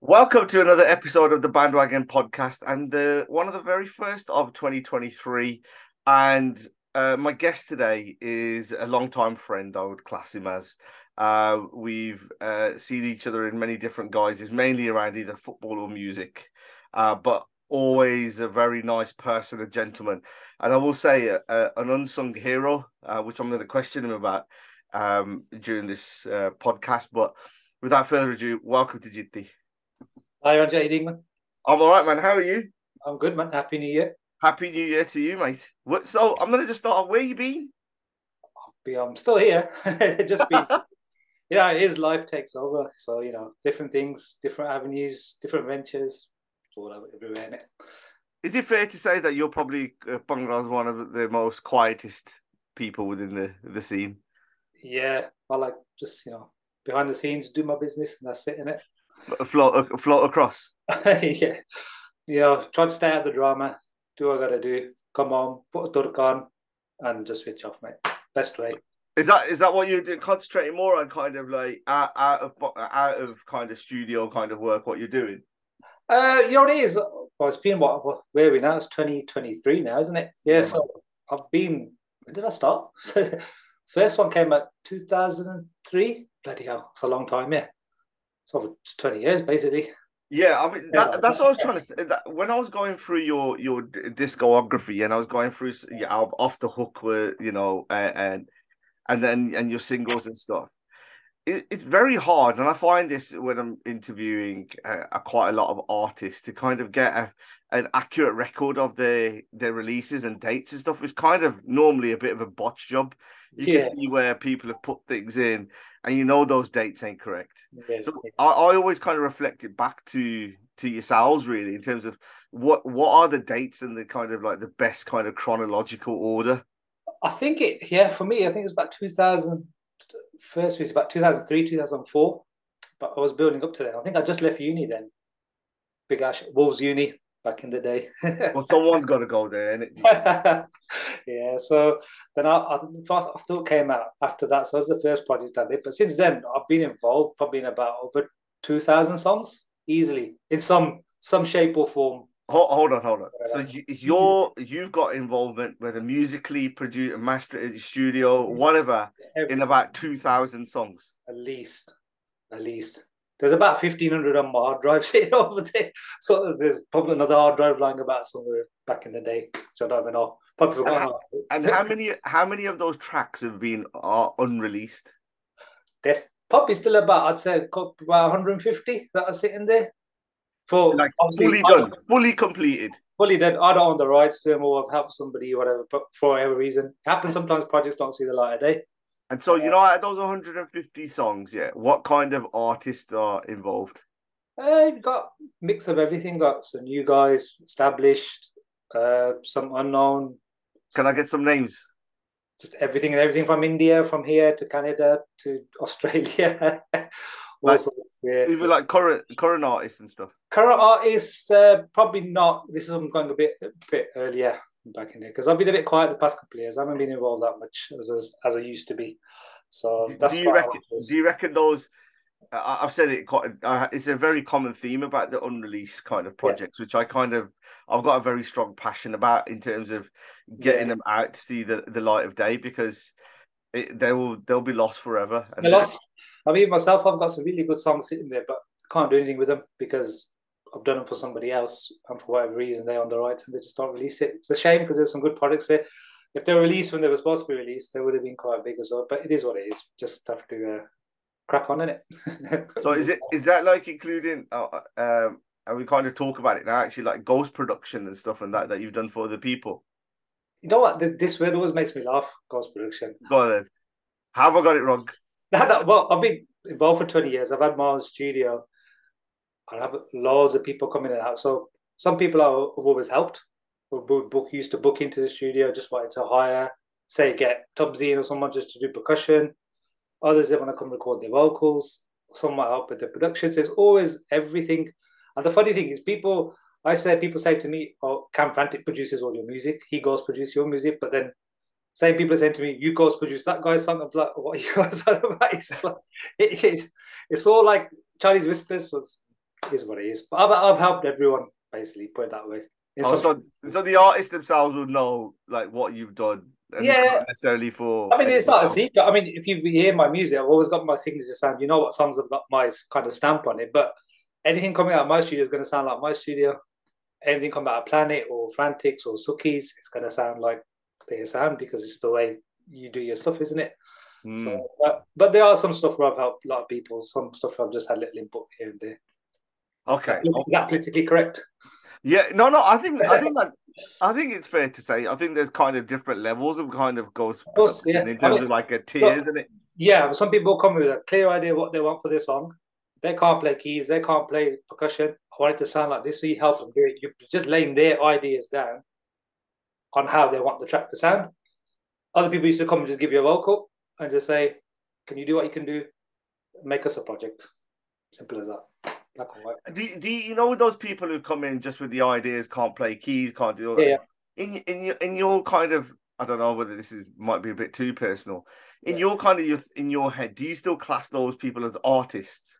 Welcome to another episode of the Bhandwagon Podcast, and the one of the very first of 2023. And uh, my guest today is a long-time friend. I would class him as. Uh, we've uh, seen each other in many different guises, mainly around either football or music, uh, but always a very nice person, a gentleman. And I will say uh, uh, an unsung hero, which I'm going to question him about um, during this podcast. But without further ado, welcome to Jeeti. Hi, Roger. How you doing, man? I'm all right, man. How are you? I'm good, man. Happy New Year. Happy New Year to you, mate. What? So I'm gonna just start. Where you been? I'm still here. just been. yeah, it is. Life takes over. So you know, different things, different avenues, different ventures, all over everywhere. Innit? Is it fair to say that you're probably uh, Bhangra's one of the most quietest people within the the scene? Yeah, I like just you know behind the scenes, do my business, and that's it in it float float across. yeah, you know, try to stay out of the drama. Do what I got to do. Come on, put a turk on, and just switch off, mate. Best way. Is that is that what you're doing? Concentrating more on kind of like out, out of out of kind of studio kind of work. What you're doing? Uh, you know what it is. Well, it's been what, what where are we now? It's 2023 now, isn't it? Yeah. yeah so I've been. When did I start? First one came at 2003. Bloody hell, it's a long time, yeah so 20 years basically. Yeah, I mean that, that's what I was trying to say. That, when I was going through your your discography and I was going through yeah, off the hook with you know and and then and your singles and stuff. It, it's very hard, and I find this when I'm interviewing uh, quite a lot of artists to kind of get a, an accurate record of their their releases and dates and stuff. Is kind of normally a bit of a botch job. You yeah. can see where people have put things in and you know those dates ain't correct. Yeah, so I, I always kind of reflect it back to to yourselves really in terms of what what are the dates and the kind of like the best kind of chronological order. I think it yeah for me I think it was about 2000 first was about 2003 2004 but I was building up to that I think I just left uni then big ash Wolves uni back in the day. well, someone's got to go there, yeah. So then I, I, I thought came out after that. So it was the first project I did. But since then, I've been involved probably in about over two thousand songs easily in some some shape or form. Hold, hold on, hold on. So you, you're you've got involvement whether musically, produce, master, uh, studio, whatever, in about two thousand songs. At least, at least. There's about fifteen hundred on my hard drive sitting over there. So there's probably another hard drive lying about somewhere back in the day, which I don't even know. Probably forgotten. And how many how many of those tracks have been are unreleased? There's probably still about I'd say about 150 that are sitting there. For Like fully done, fully completed. fully dead. I don't own the rights to them or I've helped somebody or whatever, but for whatever reason. It happens sometimes projects don't see the light of day. And so you know, out of those 150 songs, yeah, what kind of artists are involved? Uh, you've got mix of everything, got some new guys established, uh, some unknown, Can I get some names? just everything and everything from India, from here to Canada to Australia. Like, sorts, yeah. Even like current current artists and stuff. Current artists, uh, probably not. This is I'm going a bit a bit earlier back in there because I've been a bit quiet the past couple of years. I haven't been involved that much as as, as I used to be. So that's do you reckon? how it is. Do you reckon those? I- I've said it quite. Uh, it's a very common theme about the unreleased kind of projects, which I kind of I've got a very strong passion about in terms of getting Yeah. them out to see the, the light of day because it, they will they'll be lost forever. And lost. I mean, myself, I've got some really good songs sitting there, but can't do anything with them because I've done them for somebody else, and for whatever reason, they own the rights and they just don't release it. It's a shame because there's some good products there. If they were released when they were supposed to be released, they would have been quite big as well. But it is what it is. Just have to uh, crack on in it. So is it is that like including uh, um and we kind of talk about it now actually like ghost production and stuff and that that you've done for other people. You know what? This, this word always makes me laugh. Ghost production. Go on. Have I got it wrong? Well, I've been involved for 20 years. I've had my own studio. I have loads of people coming in and out. So some people I- have always helped. Would book used to book into the studio, just wanted to hire, say, get Tubbsy or someone just to do percussion. Others they want to come record their vocals. Some might help with the productions. There's always everything. And the funny thing is, people, I say, people say to me, "Oh, Cam Frantic produces all your music. He goes produce your music." But then same people are saying to me, "You guys produce that guy's song." I'm like, "What are you guys on about?" It's like it, it, it's all like Chinese whispers was is what it is. But I've I've helped everyone basically. Put it that way. Oh, so, so the artists themselves will know like what you've done. Yeah. necessarily for. I mean, it's not a secret. I mean, if you hear my music, I've always got my signature sound. You know what songs have got my kind of stamp on it. But anything coming out of my studio is going to sound like my studio. Anything coming out of Planet or Frantics or Suki's, it's going to sound like their sound because it's the way you do your stuff, isn't it? Mm. So, but, but there are some stuff where I've helped a lot of people. Some stuff I've just had a little input here and there. Okay. Is that politically correct? Yeah, no, no. I think I think that I think it's fair to say. I think there's kind of different levels of kind of ghost course, yeah. in I terms mean, of like a tier, look- isn't it? Yeah, some people come with a clear idea what they want for their song. They can't play keys, they can't play percussion. I want it to sound like this, so you help them do it. You're just laying their ideas down on how they want the track to sound. Other people used to come and just give you a vocal and just say, Can you do what you can do? Make us a project. Simple as that. Black and white. Do you- do you know those people who come in just with the ideas, can't play keys, can't do all Yeah, that? In in your in your kind of I don't know whether this is might be a bit too personal. In Yeah. your kind of your in your head, do you still class those people as artists?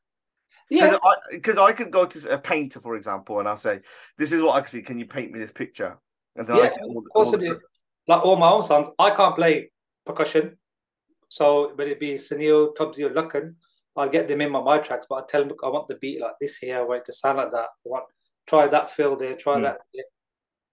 Yeah, Because I, I could go to a painter, for example, and I'll say, "This is what I can see. Can you paint me this picture?" And then Yeah, all, of course all I the- do. Like all my own songs, I can't play percussion. So whether it be Sunil, Tubbsy, or Lucken, I'll get them in my, my tracks, but I tell them, look, I want the beat like this here, I want it to sound like that. I want try that fill there, try Hmm. that there.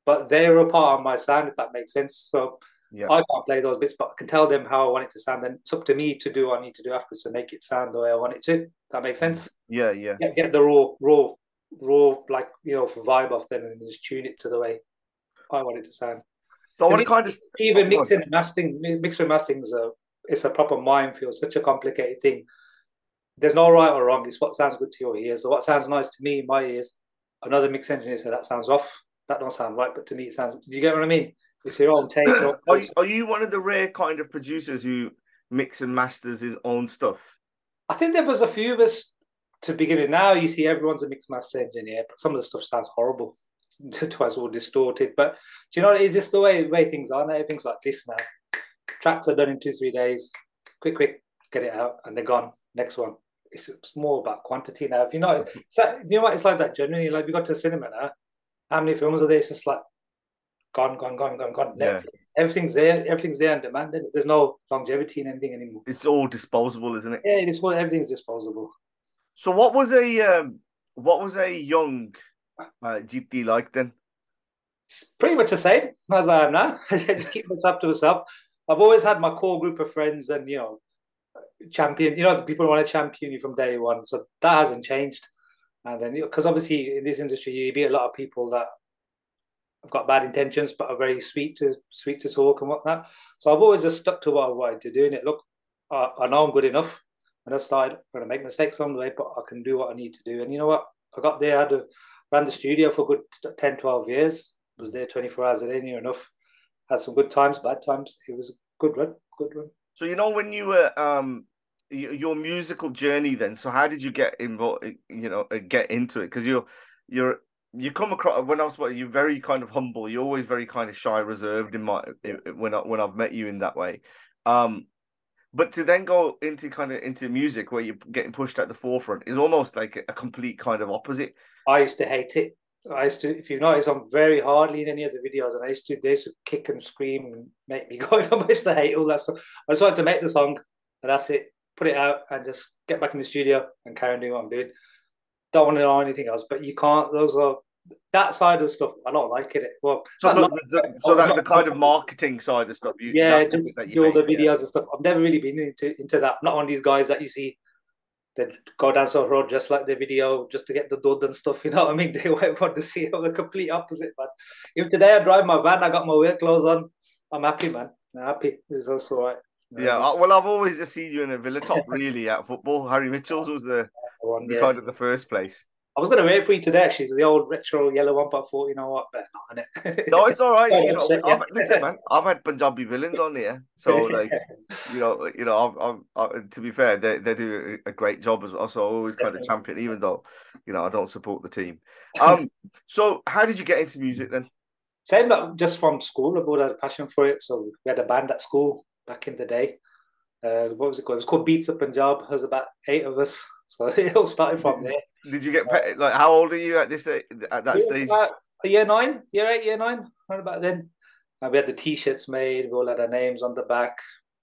But they're a part of my sound, if that makes sense. So Yeah. I can't play those bits, but I can tell them how I want it to sound. Then it's up to me to do what I need to do afterwards to make it sound the way I want it to. That makes sense. Yeah, yeah. Get, get the raw, raw, raw, like you know, vibe off them, and just tune it to the way I want it to sound. So I want to kind of Even Oh, mixing and mastering, mixing and mastering is a it's a proper minefield, such a complicated thing. There's no right or wrong. It's what sounds good to your ears. So what sounds nice to me, in my ears, another mix engineer said that sounds off. That don't sound right, but to me it sounds. Do you get what I mean? It's your own your own- Are you, are you one of the rare kind of producers who mix and masters his own stuff? I think there was a few of us to begin with. Now you see everyone's a mixed master engineer, but some of the stuff sounds horrible. to us all distorted. But do you know, is this the way way things are now? Everything's like this now. Tracks are done in two, three days. Quick, quick, get it out, and they're gone. Next one. It's, it's more about quantity now. If you know, it's like, you know what it's like that generally. Like we got to the cinema now. How many films are there? It's just like gone, gone, gone, gone, gone. Yeah. Everything's there. Everything's there on demand. There's no longevity in anything anymore. It's all disposable, isn't it? Yeah, it's what everything's disposable. So, what was a um, what was a young uh, Jeeti like then? It's pretty much the same as I am now. I just keep myself up to myself. I've always had my core group of friends, and you know, champion. You know, people want to champion you from day one. So that hasn't changed. And then, because obviously in this industry, you meet a lot of people that have got bad intentions, but are very sweet to sweet to talk and whatnot. So I've always just stuck to what I wanted to do. And it look, I, I know I'm good enough. And I started going to make mistakes on the way, but I can do what I need to do. And you know what? I got there, I had to, ran the studio for good 10, 12 years. Was there 24 hours a day, near enough. Had some good times, bad times. It was a good run, good run. So you know when you were um your musical journey then so how did you get involved you know uh, get into it? Because you're you're you come across when I was you're very kind of humble. You're always very kind of shy reserved in my when I when I've met you in that way. Um but to then go into kind of into music where you're getting pushed at the forefront is almost like a, complete kind of opposite. I used to hate it I used to, if you notice, I'm very hardly in any of the videos, and I used to, they used to kick and scream and make me go. I used to hate all that stuff. I just wanted to make the song, and that's it put it out, and just get back in the studio and carry on doing what I'm doing. Don't want to know anything else, but you can't. Those are that side of stuff. I don't like it. Well, so, the, the, so that the kind of marketing side of stuff. You, yeah, that you do all the videos yeah. and stuff. I've never really been into into that. I'm not one of these guys that you see that go down the road just like the video just to get the dud and stuff. You know what I mean? They went want to see the complete opposite. But if today I drive my van, I got my work clothes on. I'm happy, man. I'm happy. This is also right. Yeah, well, I've always just seen you in a Villa top, really, at football. Harry Mitchell's was the, one, the yeah. of the first place. I was going to wait for you today, actually. The old retro yellow one, but I thought, you know what, better not, in it. no, it's all right. you know, I've, listen, man, I've had Punjabi villains on here, so like, you know, you know, I've, I've, I've, to be fair, they they do a great job as well. So I always kind of champion, even though, you know, I don't support the team. Um, so how did you get into music then? Same, just from school. I've had a passion for it. So we had a band at school back in the day. Uh, what was it called? It was called Beats of Punjab. There was about eight of us, so it all started from there. Did you get uh, like how old are you at this at that stage? year nine, year eight, year nine, right about then. And we had the T-shirts made. We all had our names on the back.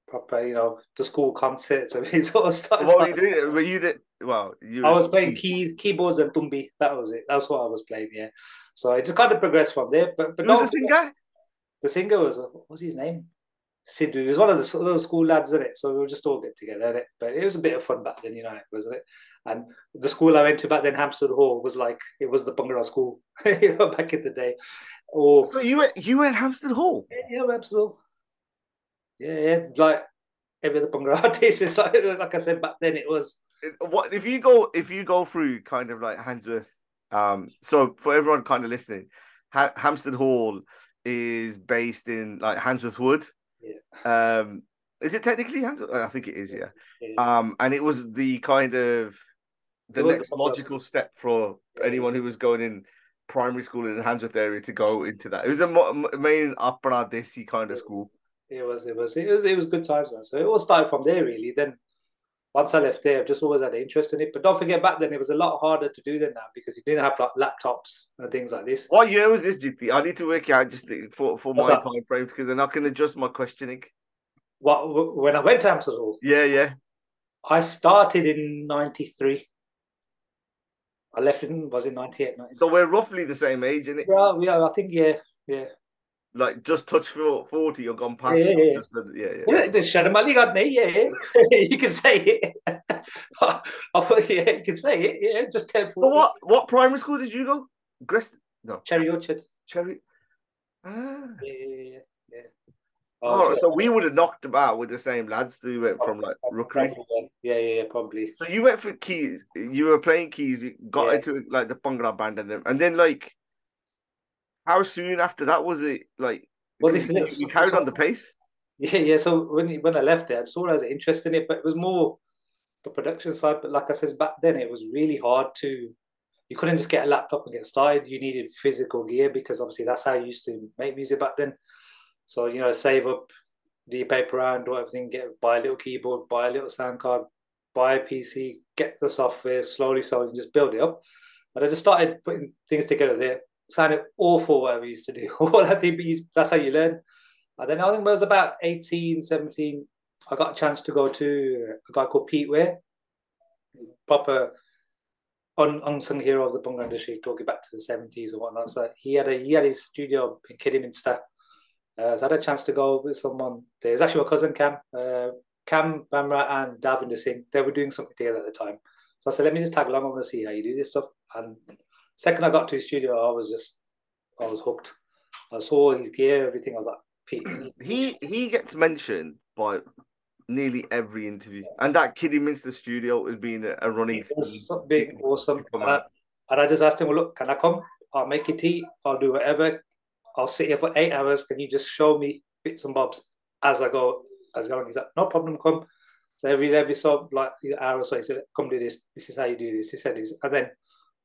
Proper, you know, the school concerts. I mean, it all started. What were you doing? Were you the well? You I was playing key, keyboards and tumbi. That was it. That's what I was playing. Yeah. So it just kind of progressed from there. But but Who's the singer? The singer was what was his name? Sidhu. He was one of the little school lads in it, so we would just all get together. in It? But it was a bit of fun back then, you know, wasn't it? And the school I went to back then, Hampstead Hall, was like it was the Bhangra school, you know, back in the day. Or so you went, you went Hampstead Hall? Yeah, yeah, Hampstead Hall. Yeah, yeah, like every other Bhangra artist. It's like, like I said back then, it was. What if you go if you go through kind of like Handsworth? Um, so for everyone kind of listening, ha- Hampstead Hall is based in like Handsworth Wood. Yeah. Um, is it technically Handsworth? I think it is. Yeah. yeah. Um, and it was the kind of the next logical step for anyone who was going in primary school in the Handsworth area to go into that. It was a main upper desi kind of school. It was, it was, it was, it was good times. Man. So it all started from there, really. Then once I left there, I've just always had an interest in it. But don't forget, back then it was a lot harder to do than now because you didn't have like laptops and things like this. What year was this, Jeeti? I need to work out just for, for my time frame because then I can adjust my questioning. What when I went to Hampstead? Yeah, yeah. I started in '93. I left in was in 98, 99. So we're roughly the same age, isn't it? Yeah, yeah, I think yeah, yeah. Like just touch 40 or gone past yeah, it. Yeah, just, yeah, yeah. The Shadamali got me, yeah. you can say it. oh, yeah, you can say it, yeah. Just 10 40. So what what primary school did you go? Grest no. Cherry Orchard. Cherry. Ah. Yeah, yeah, yeah. Oh, oh so, so we would have knocked about with the same lads who went from like Rookery. Yeah, yeah, yeah, probably. So you went for keys. You were playing keys. You got yeah. into like the Bhangra band and then and then like, how soon after that was it? Like, well, this you, you carried so, on the pace. Yeah, yeah. So when when I left there, I saw I was interest in it, but it was more the production side. But like I said back then, it was really hard to. You couldn't just get a laptop and get started. You needed physical gear because obviously that's how you used to make music back then. So you know, save up the paper around or everything, get buy a little keyboard, buy a little sound card, buy a PC, get the software slowly, so slowly, just build it up. And I just started putting things together there. Sounded awful whatever we used to do. All that that's how you learn. And then I think it was about 18, 17, I got a chance to go to a guy called Pete Ware, proper un, unsung hero of the Bhangra industry, talking back to the 70s and whatnot. So he had a he had his studio in Kidderminster. Uh, so I had a chance to go with someone. There's actually my cousin Cam, uh, Cam Bhamra and Davinder Singh. They were doing something together at the time. So I said, let me just tag along. I want to see how you do this stuff. And second I got to his studio, I was just I was hooked. I saw his gear, everything. I was like, Pete. he he gets mentioned by nearly every interview, and that Kidderminster studio has been a, running big, awesome. Uh, and I just asked him, well, look, can I come? I'll make a tea. I'll do whatever. I'll sit here for eight hours. Can you just show me bits and bobs as I go? As I go along, he's like, no problem, come. So every every so like hour or so, he said, come do this. This is how you do this. He said this, and then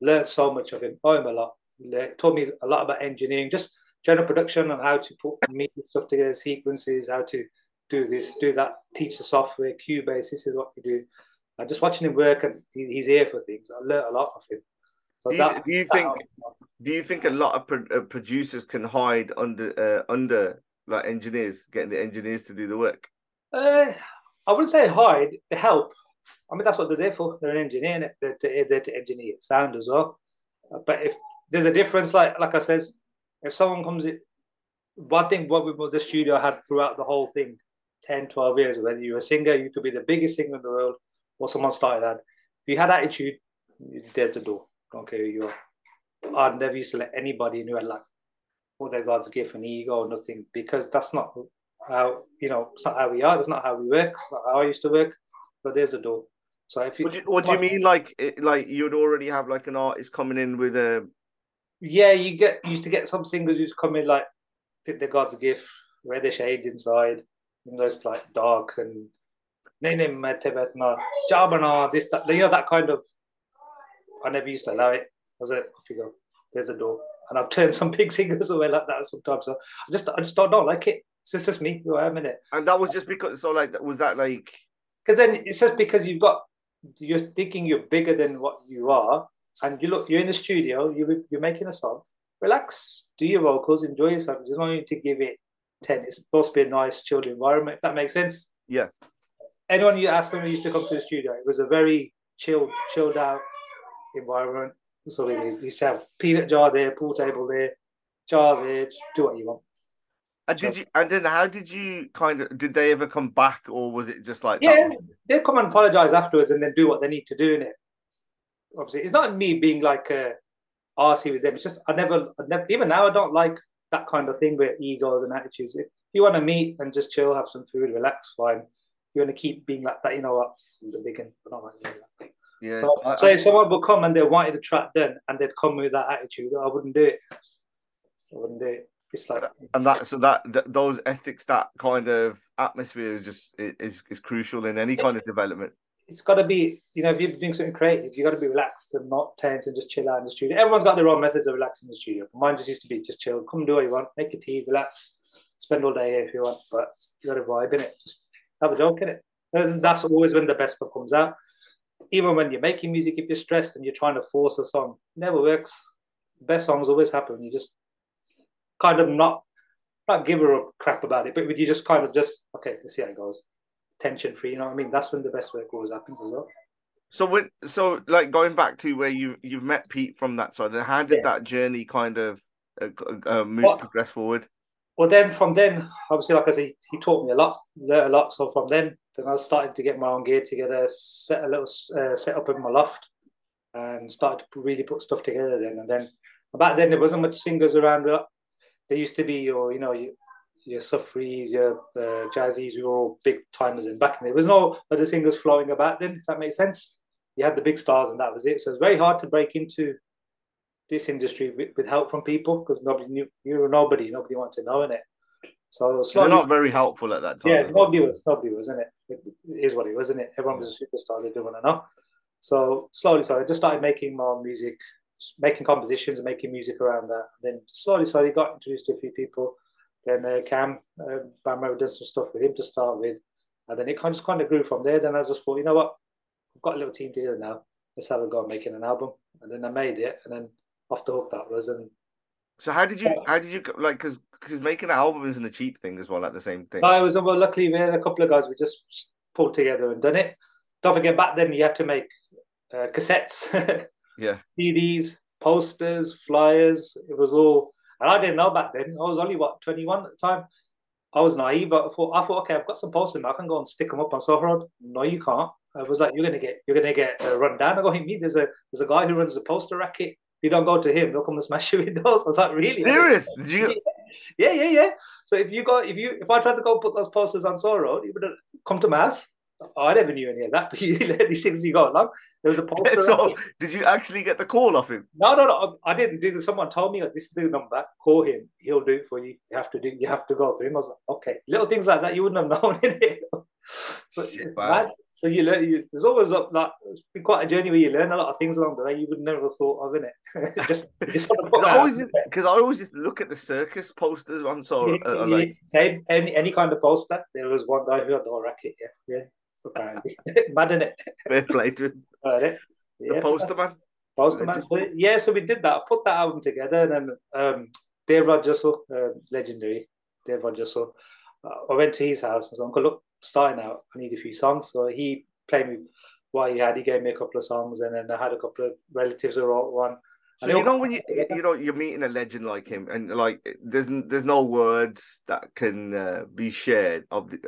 learned so much of him. Owe him a lot. Le- taught me a lot about engineering, just general production and how to put media stuff together, sequences, how to do this, do that, teach the software, Cubase, this is what you do. And just watching him work and he, he's here for things. I learned a lot of him. So do, that, you, do you think do you think a lot of pro- uh, producers can hide under uh, under like engineers, getting the engineers to do the work? Uh, I wouldn't say hide, they help. I mean, that's what they're there for. They're an engineer, they're, they're there to engineer sound as well. Uh, but if there's a difference, like like I says, if someone comes in, one thing what we, what the studio had throughout the whole thing 10, 12 years, whether you're a singer, you could be the biggest singer in the world, or someone started that. If you had attitude, there's the door. Don't care who you are. I'd never used to let anybody who had like all their God's gift and ego or nothing, because that's not how you know, it's not how we are, that's not how we work, it's not how I used to work. But there's the door. So if you what do you, what do you mean like like you'd already have like an artist coming in with a yeah, you get used to get some singers who's come in like think they're God's gift, wear their shades inside, and those like dark and Jabana, this that you know that kind of I never used to allow it. I was like, off you go, there's a door. And I've turned some big singers away like that sometimes. So I just I just don't, don't like it. It's just me who I am in it. And that was just because so like was that like because then it's just because you've got you're thinking you're bigger than what you are and you look, you're in the studio, you, you're making a song, relax, do your vocals, enjoy yourself. There's no need to give it 10. It's supposed to be a nice, chilled environment. that makes sense. Yeah. Anyone you ask when we used to come to the studio, it was a very chilled, chilled out environment. So we used to have peanut jar there, pool table there, jar there, just do what you want. And did you? And then how did you kind of? Did they ever come back, or was it just like? Yeah, they come and apologize afterwards, and then do what they need to do in it obviously it's not me being like uh, a RC with them. It's just I never, I never even now I don't like that kind of thing with egos and attitudes. If you want to meet and just chill, have some food, relax, fine. If you want to keep being like that, you know what? The I don't like that. Yeah. So, I, so if someone would come and they wanted to track then and they'd come with that attitude, I wouldn't do it. I wouldn't do it. It's like and that so that, that those ethics, that kind of atmosphere is just is is crucial in any kind of development it's got to be, you know, if you're doing something creative, you got to be relaxed and not tense and just chill out in the studio. Everyone's got their own methods of relaxing in the studio. Mine just used to be just chill, come do what you want, make a tea, relax, spend all day here if you want, but you got to vibe in it. Just have a joke in it. And that's always when the best stuff comes out. Even when you're making music, if you're stressed and you're trying to force a song, never works. best songs always happen. You just kind of not not give her a crap about it, but would you just kind of just okay, let's see how it goes tension free. You know what I mean? That's when the best work always happens as well. So when so like going back to where you you've met Pete from that side, how did yeah. that journey kind of uh, uh, move well, progress forward? Well, then from then, obviously, like I said, he taught me a lot, learned a lot. So from then, then I started to get my own gear together, set a little uh, set up in my loft, and started to really put stuff together. Then and then, back then there wasn't much singers around. There used to be your, you know, you, your Safris, your uh, Jazzies, we were all big timers in back in there. Was no other singers flowing about then, if that makes sense. You had the big stars and that was it. So it's very hard to break into this industry with, with help from people because nobody knew you were nobody, nobody wanted to know in it. So slowly, not very helpful at that time. Yeah, nobody was, nobody wasn't it. It is what it was, isn't it? Everyone was a superstar, they didn't want to know. So slowly, so I just started making more music, making compositions and making music around that. And then slowly, slowly got introduced to a few people then uh, Cam uh, Bhamra did some stuff with him to start with, and then it kind of, just kind of grew from there. Then I just thought, you know what, I've got a little team together now. Let's have a go at making an album, and then I made it, and then off the hook that was, and So how did you how did you like because because making an album isn't a cheap thing as well at the same thing. No, it was well. Luckily, we had a couple of guys we just pulled together and done it. Don't forget, back then you had to make uh, cassettes, yeah, CDs, posters, flyers. It was all, and I didn't know back then. I was only what twenty one at the time. I was naive, but I thought, I thought, okay, I've got some posters. I can go and stick them up on Soho Road. No, you can't. I was like, you're gonna get, you're gonna get uh, run down. I go, me, there's a, there's a guy who runs a poster racket. If you don't go to him, they'll come and smash your windows. I was like, really? Serious? Did you? Yeah, yeah, yeah. So if you go, if you, if I tried to go put those posters on Soho Road, you would have come to mass. I never knew any of that. But you let these things you got along. There was a poster. so, did you actually get the call off him? No, no, no. I didn't do this. Someone told me this is the number. Call him. He'll do it for you. You have to do. You have to go to him. I was like, okay. Little things like that you wouldn't have known in it. so, Shit, wow. so you learn. You, there's always a, like it's been quite a journey where you learn a lot of things along the way you would never have thought of in it. just, because I always I always just look at the circus posters on so uh, like same any any kind of poster. There was one guy who had the whole racket. Yeah, yeah. Mad in it. Fair play to him. Right, yeah. The Posterman. Posterman. Yeah, so we did that. I put that album together, and then um, Dev Raj Jassal, uh, legendary Dev Raj Jassal. Uh, I went to his house and said, Uncle, look, starting out, I need a few songs. So he played me what he had. He gave me a couple of songs, and then I had a couple of relatives who wrote one. So you know when you you know you're meeting a legend like him, and like there's there's no words that can uh, be shared of the,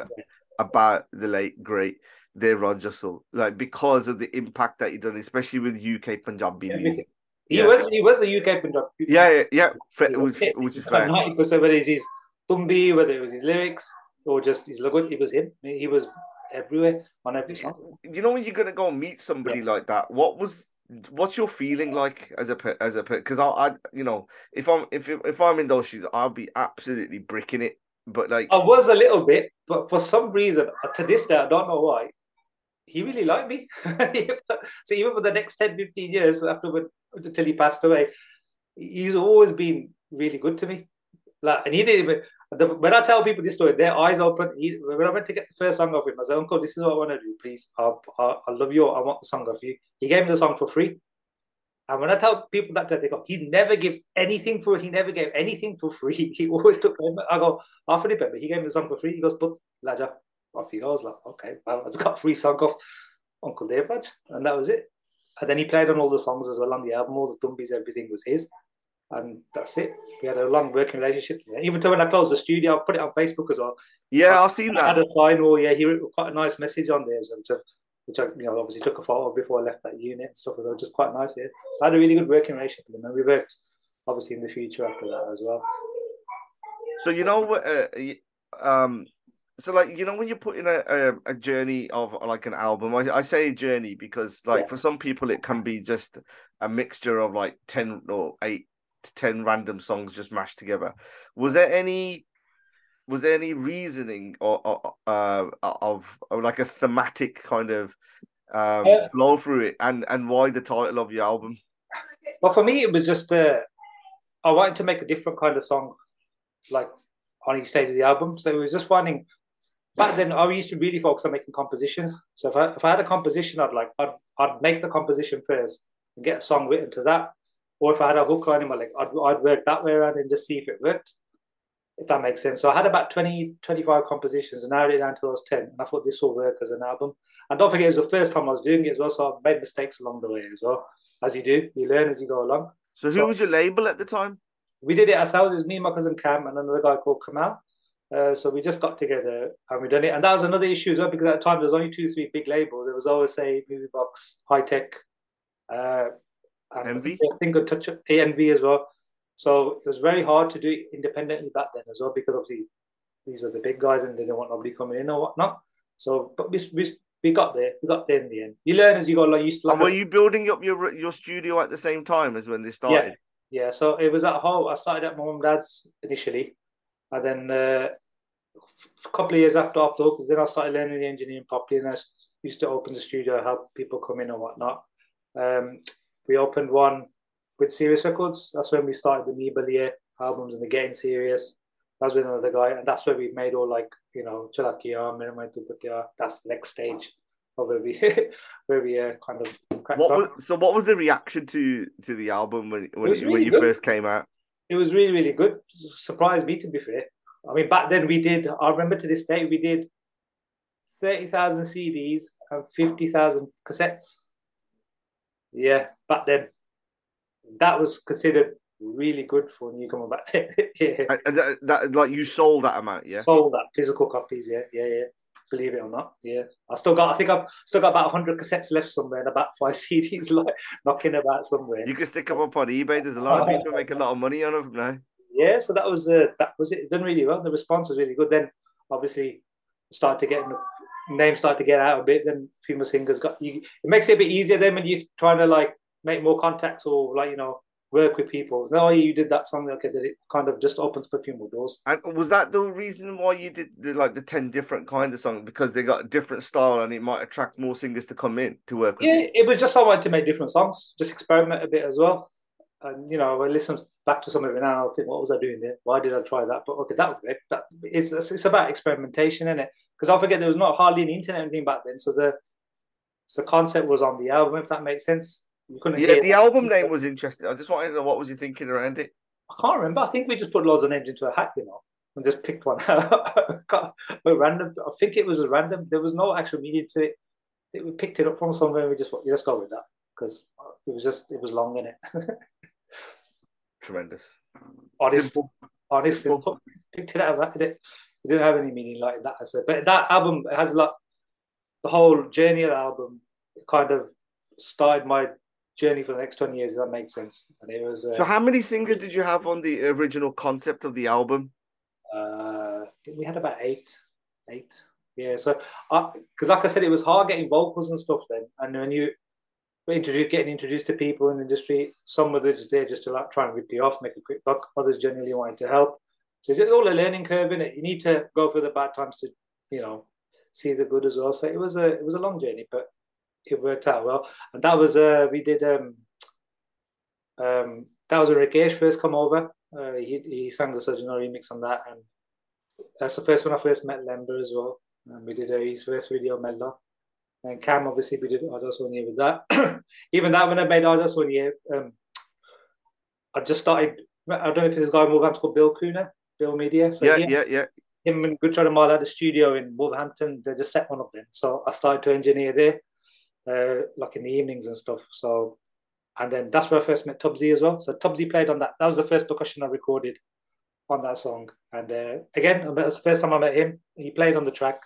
about the late great Dev Raj Jassal, like because of the impact that he done, especially with UK Punjabi yeah, music. He yeah. was he was a UK Punjabi. Yeah, yeah, yeah. Which, which is fair. Ninety percent whether it's his Tumbi, whether it was his lyrics or just his logo, it was him. He was everywhere on every song. You know when you're gonna go and meet somebody yeah. like that, what was what's your feeling like as a as a because I, I you know if I'm if if I'm in those shoes I'll be absolutely bricking it but like I was a little bit, but for some reason, to this day, I don't know why, he really liked me. so even for the next 10, 15 years after until he passed away, he's always been really good to me. Like, and he didn't even. The, when I tell people this story, their eyes open. He, when I went to get the first song of him, I said, "Uncle, this is what I want to do. Please, I, I, I love you. I want the song of you." He gave me the song for free. And when I tell people that, they go, he never gives anything for He never gave anything for free. He always took payment. I go, half of it, but he gave me the song for free. He goes, but Ladja, off he goes. Like, okay, well, I just got free song off Uncle Dave. And that was it. And then he played on all the songs as well on the album. All the Tumbis, everything was his. And that's it. We had a long working relationship. Even to when I closed the studio, I put it on Facebook as well. Yeah, I've seen that. I had a final, yeah, he wrote quite a nice message on there. So which I you know obviously took a photo before I left that unit and stuff. It was just quite nice. Yeah, I had a really good working relationship with him, and we worked obviously in the future after that as well. So you know what, uh, um, so like you know when you're putting a, a, a journey of like an album, I, I say journey because like yeah. for some people it can be just a mixture of like ten or eight to ten random songs just mashed together. Was there any was there any reasoning or, or uh, of, like a thematic kind of um, yeah. flow through it, and and why the title of your album? Well, for me, it was just uh, I wanted to make a different kind of song, like on each stage of the album. So it was just finding. Back then, I used to really focus on making compositions. So if I if I had a composition, I'd like I'd I'd make the composition first and get a song written to that. Or if I had a hook line in my like, I'd I'd work that way around and just see if it worked if that makes sense. So I had about 20, 25 compositions and narrowed it down to those 10. And I thought this will work as an album. And don't forget, it was the first time I was doing it as well. So I made mistakes along the way as well. As you do, you learn as you go along. So who so, was your label at the time? We did it ourselves. It was me and my cousin Cam and another guy called Kamal. Uh, so we just got together and we done it. And that was another issue as well because at the time there was only two, three big labels. There was always say Movie Box, High Tech, uh, and I think a touch of ANV as well. So it was very hard to do it independently back then as well because obviously these were the big guys and they didn't want nobody coming in or whatnot. So, but we, we, we got there. We got there in the end. You learn as you go. Like used to. Like and were you building up your your studio at the same time as when this started? Yeah, yeah. So it was at home. I started at my mum and dad's initially, and then uh, a couple of years after after then I started learning the engineering properly, and I used to open the studio, help people come in and whatnot. Um, we opened one with Serious Records. That's when we started the Nibalier albums and the Getting Serious. That's with another guy, and that's where we made all like you know Chalakia, Miramai. That's the next stage of where we where we uh, kind of. What was, so? What was the reaction to to the album when when, really when you good. first came out? it was really really good. Surprised me to be fair. I mean, back then we did. I remember to this day we did thirty thousand CDs and fifty thousand cassettes. Yeah, back then that was considered really good for a newcomer back then. yeah. And that, that, like you sold that amount, yeah. Sold that physical copies, yeah, yeah, yeah. Believe it or not, yeah. I still got. I think I've still got about hundred cassettes left somewhere, and about five CDs like knocking about somewhere. You can stick them up on eBay. There's a lot of people make a lot of money on them now. Yeah, so that was uh, that was it. it. Done really well. The response was really good. Then obviously started to get names started to get out a bit. Then female singers got you. It makes it a bit easier then when you're trying to like make more contacts or like you know work with people. No, you did that song. Okay, that it kind of just opens a few more doors. And was that the reason why you did the, like the ten different kind of songs because they got a different style and it might attract more singers to come in to work with? Yeah, it was just I wanted to make different songs, just experiment a bit as well. And you know, I listen back to some of it now. I think, what was I doing there? Why did I try that? But okay, that would That it's it's about experimentation, isn't it? Because don't forget there was not hardly any internet anything back then, so the so the concept was on the album, if that makes sense. You couldn't yeah, the album name was interesting. I just wanted to know what was you thinking around it. I can't remember. I think we just put loads of names into a hat, you know, and just picked one out. random. I think it was a random. There was no actual meaning to it. it we picked it up from somewhere. and We just let's go with that because it was just it was long in it. Tremendous. Honest, simple. honest, simple. Picked it out of that. it. It didn't have any meaning like that. I said, but that album has like the whole journey of the album. Kind of started my journey for the next 20 years, if that makes sense. And it was. Uh, so, how many singers did you have on the original concept of the album? Uh, we had about eight. Eight. Yeah. So, because like I said, it was hard getting vocals and stuff then. And when you introduced, getting introduced to people in the industry, some of just there just to like try and rip you off, make a quick buck. Others genuinely wanted to help. So it's all a learning curve in it. You need to go through the bad times to, you know, see the good as well. So it was a it was a long journey, but it worked out well. And that was uh we did um um that was when Rakesh first come over. Uh, he he sang the Surgeon remix on that, and that's the first one I first met Lehmber as well. And we did uh, his first video Mella. And Cam obviously we did Ardos one year with that. Even that when I made Ardos one year, um, I just started. I don't know if this guy in Wolverhampton called Bill Cooner, Bill Media. So yeah, he, yeah, yeah. Him and Good and Mile had a studio in Wolverhampton. They just set one up then. So I started to engineer there uh, like in the evenings and stuff. So, and then that's where I first met Tubbsy as well. So Tubbsy played on that. That was the first percussion I recorded on that song. And uh, again, that's the first time I met him. He played on the track,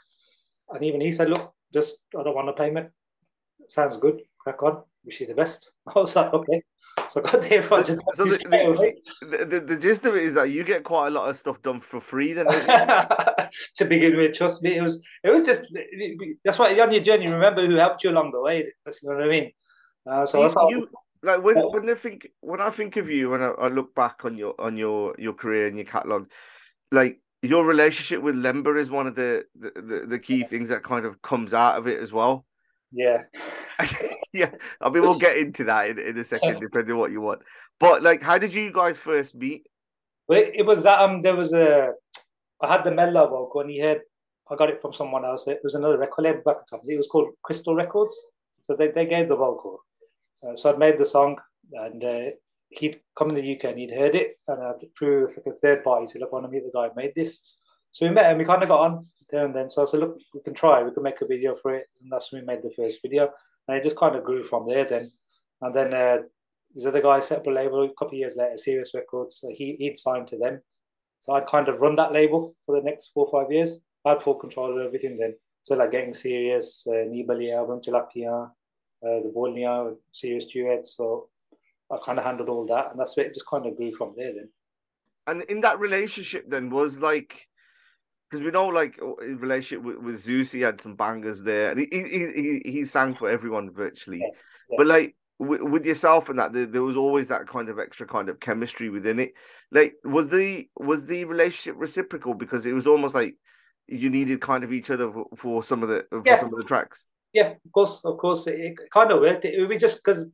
and even he said, "Look, just I don't want to payment. Sounds good. Crack on. Wish you the best." I was like, "Okay." So I got there for just. So the, the, the, the, gist of it is that you get quite a lot of stuff done for free. Then to begin with, trust me, it was it was just that's why on your journey. Remember who helped you along the way. That's you know what I mean. Uh, so you, you, like when when I think when I think of you when I, I look back on your on your your career and your catalog, like your relationship with Lehmber is one of the, the the, the key things that kind of comes out of it as well. Yeah. yeah. I mean, we'll get into that in, in a second, depending on what you want. But like, how did you guys first meet? Well, it was that um, there was a, I had the Mella vocal, and he had, I got it from someone else. It was another record label back at. It was called Crystal Records. So they, they gave the vocal. Uh, so I made the song, and uh, he'd come in the UK and he'd heard it, and uh, through like a third party, he said, "Look, I want to meet the guy who made this." So we met and we kind of got on there and then. So I said, look, we can try. We can make a video for it. And that's when we made the first video. And it just kind of grew from there then. And then uh, this other guy set up a label a couple of years later, Serious Records. So he, he'd signed to them. So I'd kind of run that label for the next four or five years. I had full control of everything then. So like getting Serious, uh, Nibali album, Tilaktia, uh, the Bolnia, Serious duets. So I kind of handled all that. And that's where it just kind of grew from there then. And in that relationship then was like because we know like his relationship with, with Zeus, he had some bangers there, and he he he, he sang for everyone virtually. Yeah, yeah. But like with, with, yourself and that, there, there, was always that kind of extra kind of chemistry within it. Like, was the was the relationship reciprocal because it was almost like you needed kind of each other for, for some of the for yeah. some of the tracks. Yeah, of course, of course, it, it kind of worked. It, it was just because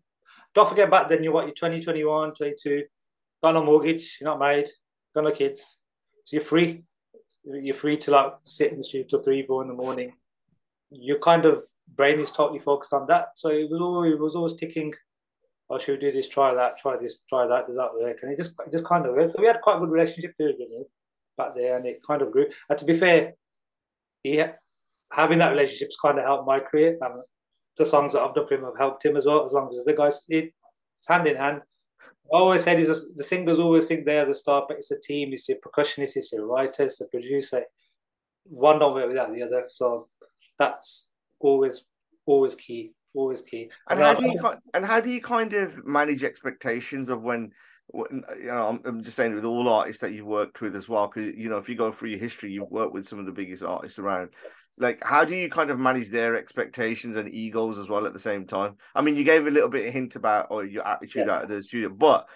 don't forget back then you're what you're 20, 21, 22, got no mortgage, you're not married, got no kids, so you're free you're free to like sit in the studio till three, four in the morning. Your kind of brain is totally focused on that. So it was always it was always ticking oh, should we do this? Try that. Try this. Try that. Does that work? And it just it just kind of works. So we had quite a good relationship with back there, and it kind of grew. And to be fair, yeah, having that relationship's kind of helped my career, and the songs that I've done for him have helped him as well. As long as the guys, it's hand in hand. I always said is the singers always think they're the star, but it's a team. It's a percussionist, it's a writer, it's a producer. One don't work without the other. So that's always always key always key. And, and how do you and how do you kind of manage expectations of when, when you know I'm, I'm, just saying with all artists that you've worked with as well because you know if you go through your history you've worked with some of the biggest artists around. Like how do you kind of manage their expectations and egos as well at the same time? I mean, you gave a little bit of hint about or your attitude yeah. out of the studio, but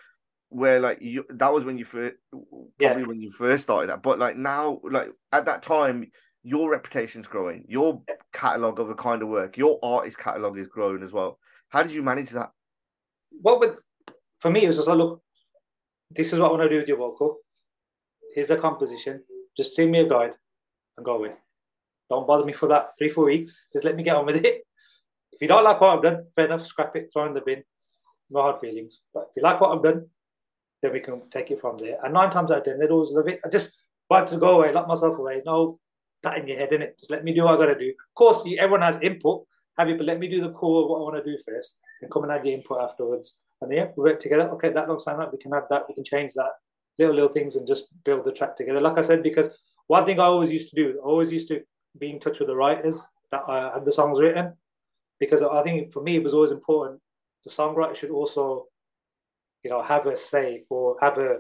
where like you that was when you first probably yeah. when you first started that, but like now like at that time your reputation's growing, your catalog of the kind of work, your artist catalog is growing as well. How did you manage that? Well, with for me, it was just like, look, this is what I want to do with your vocal. Here's the composition. Just send me a guide and go away. Don't bother me for that three, four weeks. Just let me get on with it. If you don't like what I've done, fair enough, scrap it, throw in the bin. No hard feelings. But if you like what I've done, then we can take it from there. And nine times out of ten, they'd always love it. I just wanted to go away, lock myself away. No, that in your head, innit? Just let me do what I gotta do. Of course, everyone has input. Have you, but let me do the core of what I want to do first, and come and add your input afterwards. And yeah, we work together. Okay, that looks like that. We can add that. We can change that. Little little things and just build the track together. Like I said, because one thing I always used to do, I always used to be in touch with the writers that I had the songs written, because I think for me it was always important. The songwriter should also, you know, have a say or have a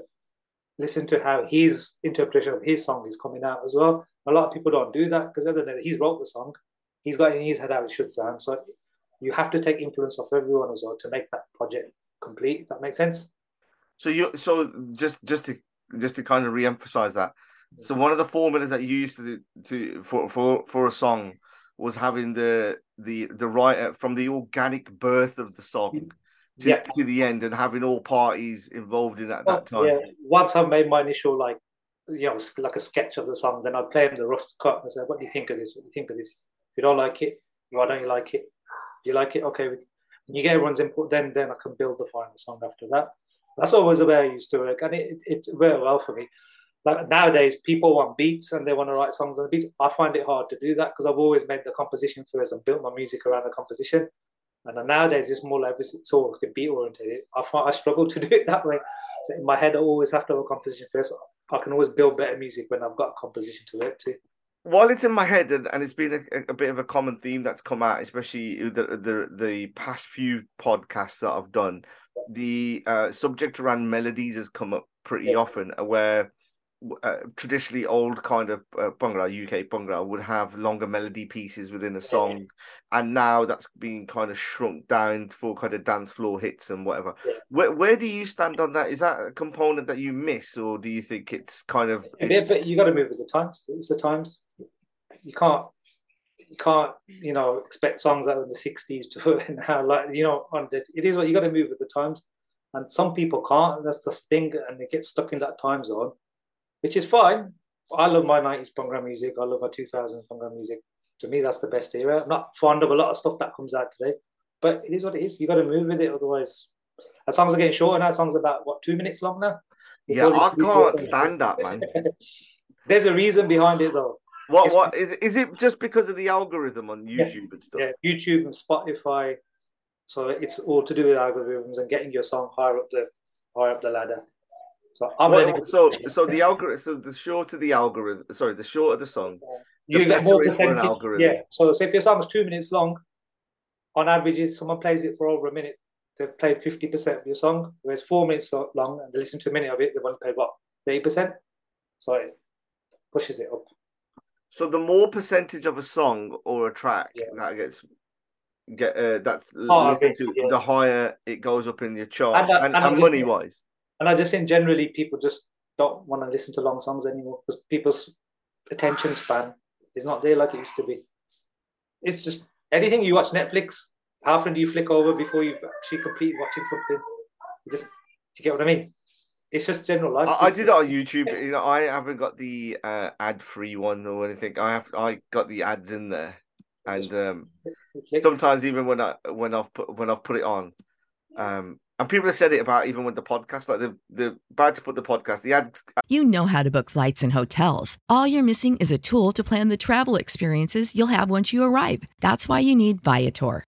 listen to how his interpretation of his song is coming out as well. A lot of people don't do that because other than he's wrote the song, he's got in his head how it should sound. So you have to take influence off everyone as well to make that project complete. If that makes sense. So you so just just to just to kind of re-emphasize that. So one of the formulas that you used to to for for for a song was having the the the writer from the organic birth of the song mm. to, yeah. to the end and having all parties involved in that at that time. Yeah. Once I made my initial like you know, like a sketch of the song. Then I'd play him the rough cut and say, "What do you think of this? What do you think of this? If you don't like it, why don't you like it? Do you like it? Okay." When you get everyone's input, then then I can build the final song after that. That's always the way I used to work, and it it, it worked well for me. Like nowadays, people want beats and they want to write songs on the beats. I find it hard to do that because I've always made the composition first and built my music around the composition. And nowadays, it's more like it's all beat oriented. I find I struggle to do it that way. So in my head, I always have to have a composition first. I can always build better music when I've got a composition to work to. While it's in my head, and, and it's been a, a bit of a common theme that's come out, especially the the the past few podcasts that I've done, the uh, subject around melodies has come up pretty yeah. often, where uh, traditionally old kind of uh, bhangra, UK bhangra, would have longer melody pieces within a song, yeah. and now that's being kind of shrunk down for kind of dance floor hits and whatever. Yeah. Where where do you stand on that? Is that a component that you miss, or do you think it's kind of? It's... But you got to move with the times. It's the times. You can't. You can't, you know, expect songs out of the '60s to now, like you know, on the, it is what you got to move with the times, and some people can't. That's the thing, and they get stuck in that time zone which is fine. I love my 90s Bhangra music. I love my 2000s Bhangra music. To me, that's the best era. I'm not fond of a lot of stuff that comes out today, but it is what it is. You got to move with it, otherwise. And songs are getting shorter now. Songs about what two minutes long now. yeah, I can't stand that, man. There's a reason behind it, though. What? It's, what is? It, is it just because of the algorithm on YouTube yeah, and stuff? Yeah, YouTube and Spotify. So it's all to do with algorithms and getting your song higher up the higher up the ladder. So I'm well, so so the algorithm. So the shorter the algorithm, sorry, the shorter the song, the you get more for an algorithm. Yeah. So say if your song is two minutes long, on average, if someone plays it for over a minute, they've played fifty percent of your song. Whereas four minutes long, and they listen to a minute of it, they want to play what thirty percent. So it pushes it up. So the more percentage of a song or a track yeah. that gets get uh, that's oh, listened to, yeah. the higher it goes up in your chart and, and, and, and money wise and I just think generally people just don't want to listen to long songs anymore because people's attention span is not there like it used to be. It's just anything you watch Netflix, how often do you flick over before you've actually completed watching something? You just, you get what I mean? It's just general life. I, I do that on YouTube. You know, I haven't got the uh, ad-free one or anything. I have, I got the ads in there, and um, sometimes even when I when I've put when I've put it on, um, And people have said it about even with the podcast, like they're, they're to put the podcast. The ad. You know how to book flights and hotels. All you're missing is a tool to plan the travel experiences you'll have once you arrive. That's why you need Viator.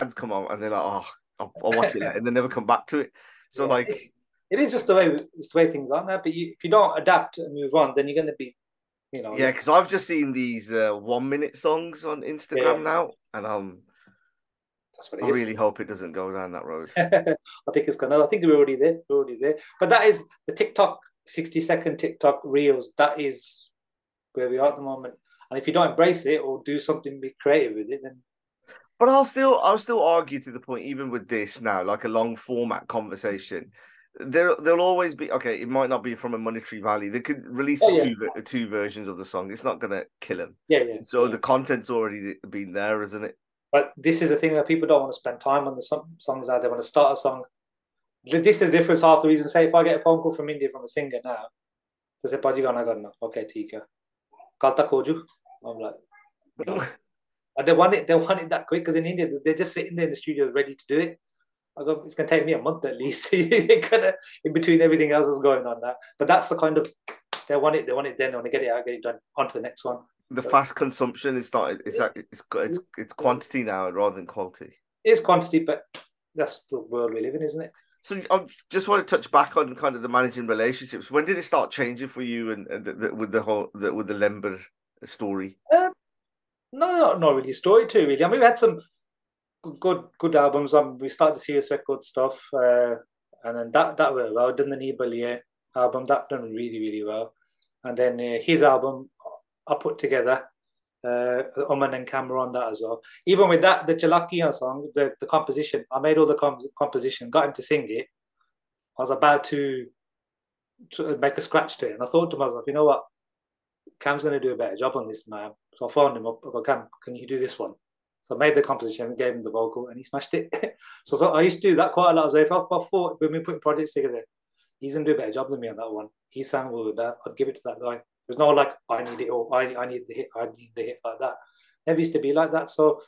ads come on and they're like, oh, I'll, I'll watch it, and they never come back to it. So yeah, like, it, it is just the way it's the way things are now. But you, if you don't adapt and move on, then you're going to be, you know. Yeah, because I've just seen these uh, one minute songs on Instagram yeah. now, and um, I is. really hope it doesn't go down that road. I think it's gonna. I think we're already there. We're already there. But that is the TikTok sixty second TikTok reels. That is where we are at the moment. And if you don't embrace it or do something be creative with it, then but I'll still I'll still argue to the point, even with this now, like a long format conversation. There, there'll always be okay. It might not be from a monetary value. They could release oh, yeah. two two versions of the song. It's not gonna kill them. Yeah, yeah. So yeah. the content's already been there, isn't it? But this is the thing that people don't want to spend time on the songs out. They want to start a song. This is the difference. Half the reason. Say if I get a phone call from India from a singer now, they say, "Paji gana karna." Okay, Tika. Kalta koju. I'm like, And they want it, they want it that quick because in India they're just sitting there in the studio ready to do it. I go, it's gonna take me a month at least. of in between everything else is going on that. But that's the kind of they want it, they want it then, they want to get it out, get it done, on to the next one. The fast consumption is not it's like it's it's it's quantity now rather than quality. It is quantity, but that's the world we live in, isn't it? So I just want to touch back on kind of the managing relationships. When did it start changing for you and, and the, the, with the whole the, with the Lehmber story? Um, no, not really story too. Really, I mean, we had some good good albums. Um, we started to see us record stuff, uh, and then that that went well. Done the Nibalier album that done really really well, and then uh, his album I put together. Uh, Oman and Cameron that as well. Even with that, the Chalakiya song, the, the composition, I made all the com- composition, got him to sing it. I was about to, to make a scratch to it, and I thought to myself, you know what, Cam's going to do a better job on this man. So I phoned him up. I go, Cam, can you do this one? So I made the composition, gave him the vocal, and he smashed it. so, so, I used to do that quite a lot. So if I, thought when we put projects together, he's gonna do a better job than me on that one. He sang well with that. I'd give it to that guy. There's no like I need it or I I need the hit. I need the hit like that. Never used to be like that. So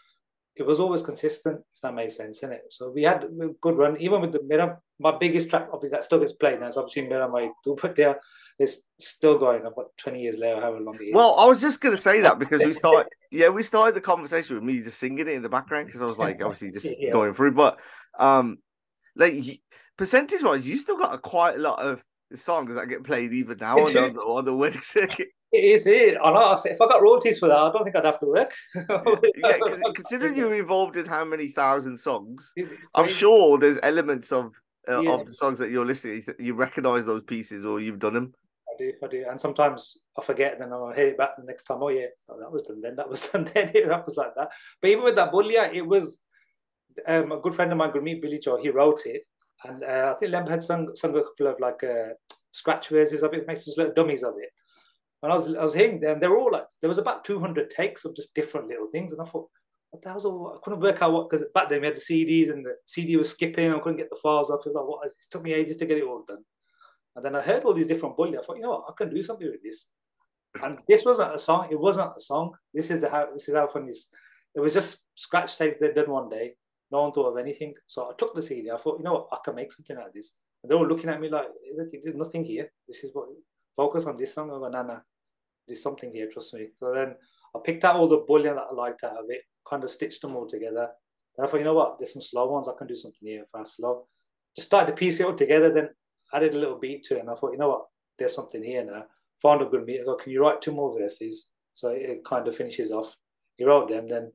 it was always consistent, if that makes sense, in it. So we had a good run, even with the Mira. My biggest track, obviously, that still gets played now. It's obviously Mira My Do, but there, it's still going. About 20 years later, however long it is. Well, I was just going to say that because we started, yeah, we started the conversation with me just singing it in the background because I was like, obviously, just yeah. going through. But, um, like, percentage wise, you still got a quite a lot of songs that get played even now on the, on the wedding circuit. It is it. I know. If I got royalties for that, I don't think I'd have to work. yeah, considering you're involved in how many thousand songs, I'm sure there's elements of uh, yeah. of the songs that you're listening. You recognize those pieces, or you've done them. I do, I do. And sometimes I forget, and then I'll hear it back the next time. Oh yeah, oh, that was done then. That was done then. that was like that. But even with that Bullia, it was um, a good friend of mine, Gurmeet Joe. He wrote it, and uh, I think Lem had sung, sung a couple of like uh, scratch verses of it, makes just little dummies of it. And I was I was hearing them. They were all like there was about two hundred takes of just different little things, and I thought. What the hell's all, I couldn't work out what because back then we had the CDs and the CD was skipping. I couldn't get the files off. It was like, what? It took me ages to get it all done. And then I heard all these different bully. I thought, you know what, I can do something with this. And this wasn't a song. It wasn't a song. This is the how. This is how fun this. It was just scratch takes they'd done one day. No one thought of anything. So I took the CD. I thought, you know what, I can make something out of this. And they were looking at me like, there's nothing here. This is what focus on this song. I go, nah, there's something here. Trust me. So then I picked out all the bullion that I liked out of it, kind of stitched them all together. And I thought, you know what, there's some slow ones. I can do something here fast, slow. Just started to piece it all together. Then added a little beat to it, and I thought, you know what, there's something here now. Found a good beat. I go, can you write two more verses? So it kind of finishes off. He wrote them. Then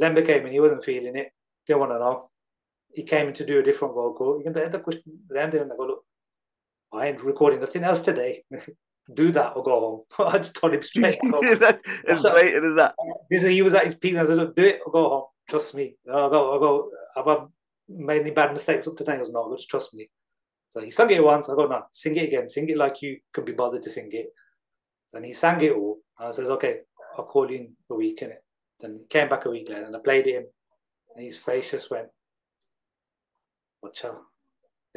Lehmber came in. He wasn't feeling it. Didn't want to know. He came in to do a different vocal. You can end the end and I go, look, I ain't recording nothing else today. do that or go home. I just told him straight. that, as blatant as that. He was at his peak. I said, look, do it or go home. Trust me. I'll go. I'll go. Have I made any bad mistakes up to now? He goes, no, just trust me. So he sang it once. I go, no, sing it again. Sing it like you could be bothered to sing it. And he sang it all. And I says, okay, I'll call you in a week, innit? Then he came back a week later and I played it him. And his face just went, Wacha.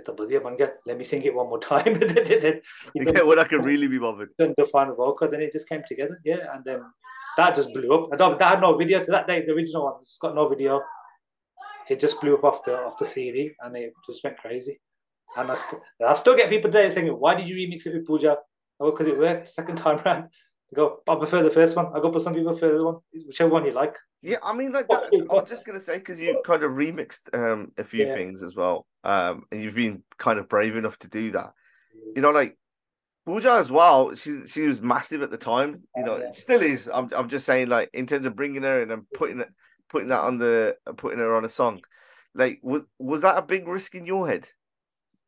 Let me sing it one more time. yeah, well, I could really be bothered. Then the final vocal, then it just came together. Yeah, and then that just blew up. I don't, that had no video to that day. The original one, it's got no video. It just blew up off the off the CD, and it just went crazy. And I, st- I still get people today saying, "Why did you remix it with Pooja?" Oh, because it worked second time round. Go, I prefer the first one. I go, but some people prefer the one, whichever one you like. Yeah, I mean, like that, I was just gonna say because you kind of remixed um, a few yeah. things as well, um, and you've been kind of brave enough to do that. You know, like Pooja as well. She she was massive at the time. You know, yeah. still is. I'm I'm just saying, like in terms of bringing her in and putting it putting that on the putting her on a song. Like, was was that a big risk in your head?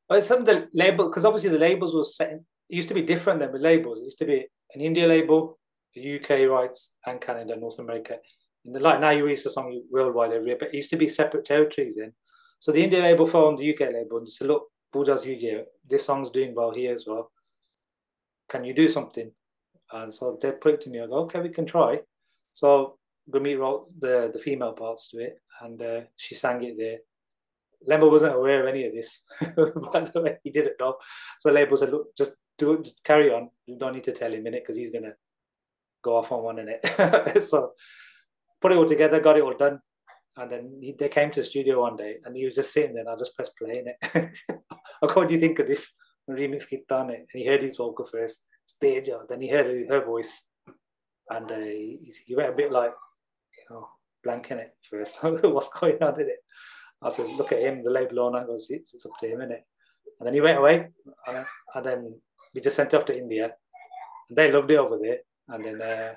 Well, some of the label because obviously the labels were set. Used to be different than the labels. It used to be an India label, the UK rights, and Canada, North America. And like now you release a song worldwide every year, but it used to be separate territories then. So the India label found the UK label and said, "Look, Buddha's UK. This song's doing well here as well. Can you do something?" And so they put it to me. I go, "Okay, we can try." So Gurmeet wrote the the female parts to it, and uh, she sang it there. Lehmber wasn't aware of any of this, by the way, he didn't know. So label said, look, just do carry on. You don't need to tell him in it because he's gonna go off on one in it. so put it all together, got it all done. And then he, they came to the studio one day and he was just sitting there and I just pressed play in it. I what do you think of this? remix guitar on it. And he heard his vocal first, stage. Then he heard her voice. And uh, he, he went a bit like, you know, blank in it first. What's going on in it? I said, look at him, the label owner goes, it's, it's up to him, in it. And then he went away, and, and then we just sent off to India. And they loved it over there. And then uh,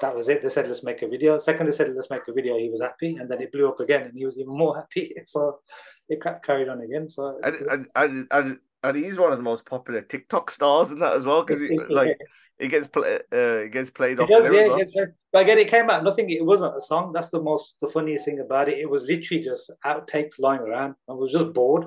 that was it. They said, let's make a video. Second, they said, let's make a video. He was happy. And then it blew up again, and he was even more happy. So it carried on again. So and, and, and, and, he's one of the most popular TikTok stars in that as well, because like it gets play, uh, it gets played off. Does, yeah, well. But again, it came out nothing. It wasn't a song. That's the most the funniest thing about it. It was literally just outtakes lying around. I was just bored.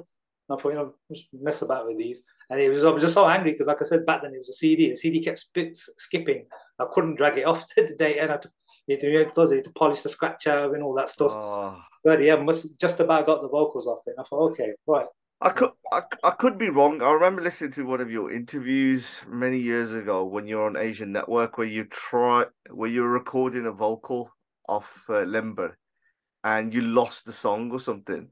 I thought, you know, just mess about with these. And it was I was just so angry because, like I said back then, it was a CD. and CD kept spit, skipping. I couldn't drag it off to the day, and I had to, you know, to polish the scratch out and all that stuff. Oh. But yeah, must just about got the vocals off it. I thought, okay, right, I could I, I could be wrong. I remember listening to one of your interviews many years ago when you're on Asian Network where you try where you were recording a vocal off uh, Lehmber and you lost the song or something.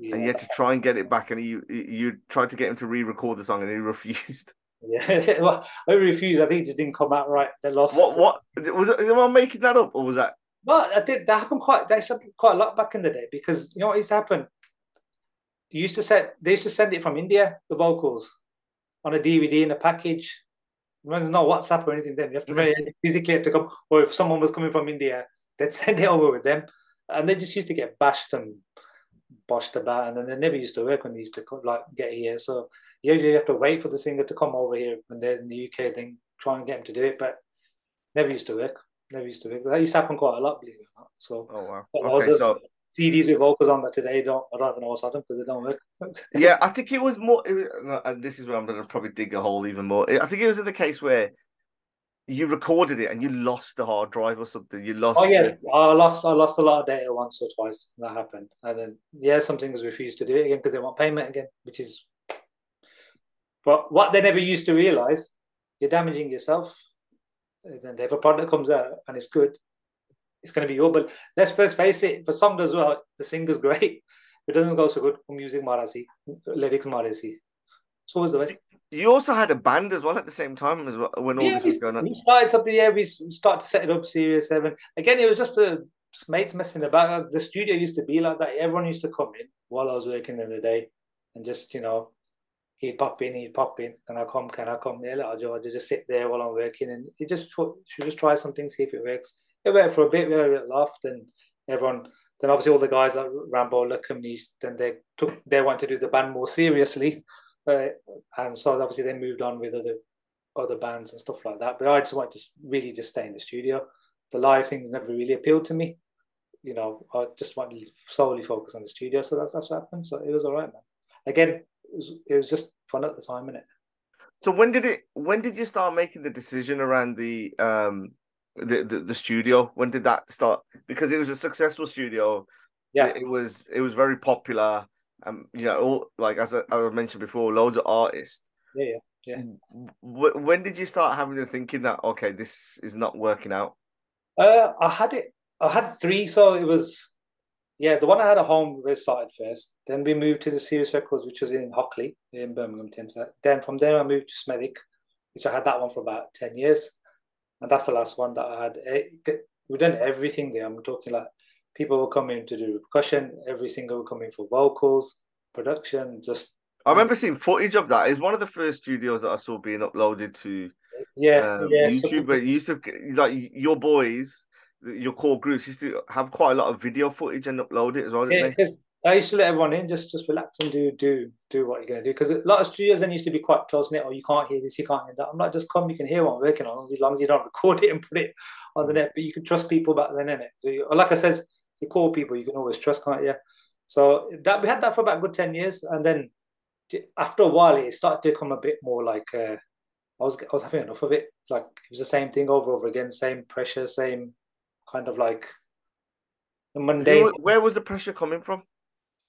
Yeah. And you had to try and get it back, and you you tried to get him to re-record the song, and he refused. Yeah, well, I refused. I think it just didn't come out right. They lost. What? What was it? Am I making that up, or was that? Well, I did. That happened quite. That happened quite a lot back in the day because you know what used to happen you used to send they used to send it from India, the vocals, on a DVD in a package. There's no WhatsApp or anything then. You have to really physically have to come, or if someone was coming from India, they'd send it over with them. And they just used to get bashed and boshed about, and then they never used to work when they used to like get here. So you usually have to wait for the singer to come over here when they're in the UK, then try and get them to do it. But never used to work. Never used to work. That used to happen quite a lot, believe it or not. So, oh wow. Okay, so CDs with vocals on that today don't I don't even know what's on them because they don't work. yeah, I think it was more. It was, and this is where I'm going to probably dig a hole even more. I think it was in the case where you recorded it and you lost the hard drive or something. You lost. Oh yeah, the... I lost. I lost a lot of data once or twice. That happened, and then yeah, some singers refused to do it again because they want payment again, which is. But what they never used to realize, you're damaging yourself. And then if a product comes out and it's good, it's going to be your. But let's first face it. For some as well, the singer's great. If it doesn't go so good, for music marasi, lyrics marasi. So was the way. You also had a band as well at the same time as well when all yeah, this was going on. We started something. Yeah, we started to set it up. Serious Seven. Again, it was just a mates messing about. Uh, the studio used to be like that. Everyone used to come in while I was working in the day, and just you know, he'd pop in, he'd pop in. Can I come? Can I come? Yeah, like, George, just sit there while I'm working, and he just should just try something, see if it works. It worked for a bit. We had a bit laughed, and everyone. Then obviously all the guys that Rambo, companies, then they took they wanted to do the band more seriously. Uh, and so obviously they moved on with other other bands and stuff like that. But I just wanted to really just stay in the studio. The live things never really appealed to me. You know, I just wanted to solely focus on the studio. So that's that's what happened. So it was all right, man. Again, it was, it was just fun at the time, innit? So when did it? When did you start making the decision around the um the, the, the studio? When did that start? Because it was a successful studio. Yeah, it, it was it was very popular um, you know, all, like as I, I, mentioned before, loads of artists. Yeah, yeah, yeah. when did you start having the thinking that okay, this is not working out? Uh, I had it. I had three, so it was, yeah, the one I had at home we started first. Then we moved to the Serious Records, which was in Hockley in Birmingham, Tinset. Then from there I moved to Smethwick, which I had that one for about ten years, and that's the last one that I had. It, we've done everything there. I'm talking like people will come in to do percussion. Every single will come in for vocals, production. Just I remember seeing footage of that. It's one of the first studios that I saw being uploaded to yeah, um, yeah YouTube. But you used to like your boys, your core groups used to have quite a lot of video footage and upload it as well. Yeah, I used to let everyone in, just just relax and do do do what you're gonna do. Because a lot of studios then used to be quite close knit. Or oh, you can't hear this, you can't hear that. I'm like, just come, you can hear what I'm working on, as long as you don't record it and put it on the mm. net. But you can trust people back then, in it. So you, like I said, you call people you can always trust, can't you? So that we had that for about good ten years, and then after a while, it started to become a bit more like uh, I was I was having enough of it. Like it was the same thing over and over again, same pressure, same kind of like mundane. Where was the pressure coming from?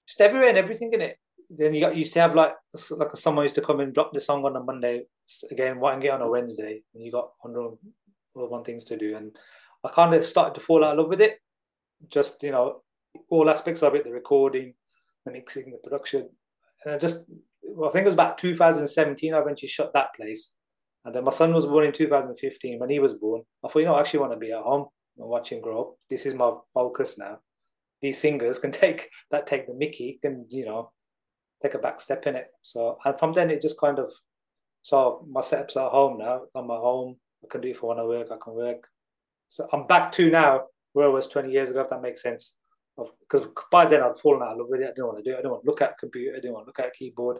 Just everywhere and everything in it. Then you got used to have like like someone used to come and drop the song on a Monday again, and get on a Wednesday, and you got hundred one things to do, and I kind of started to fall out of love with it just you know all aspects of it the recording the mixing the production. And i just well, i think it was about 2017 i eventually shut that place. And then my son was born in 2015 when he was born i thought you know i actually want to be at home and watch him grow up. This is my focus now. These singers can take that take the mickey can you know take a back step in it. So and from then it just kind of so my setup's at home now. I'm at home. I can do it for when i work i can work. So i'm back to now where I was 20 years ago, if that makes sense. Because by then I'd fallen out of love with it. I didn't want to do it. I didn't want to look at a computer. I didn't want to look at a keyboard.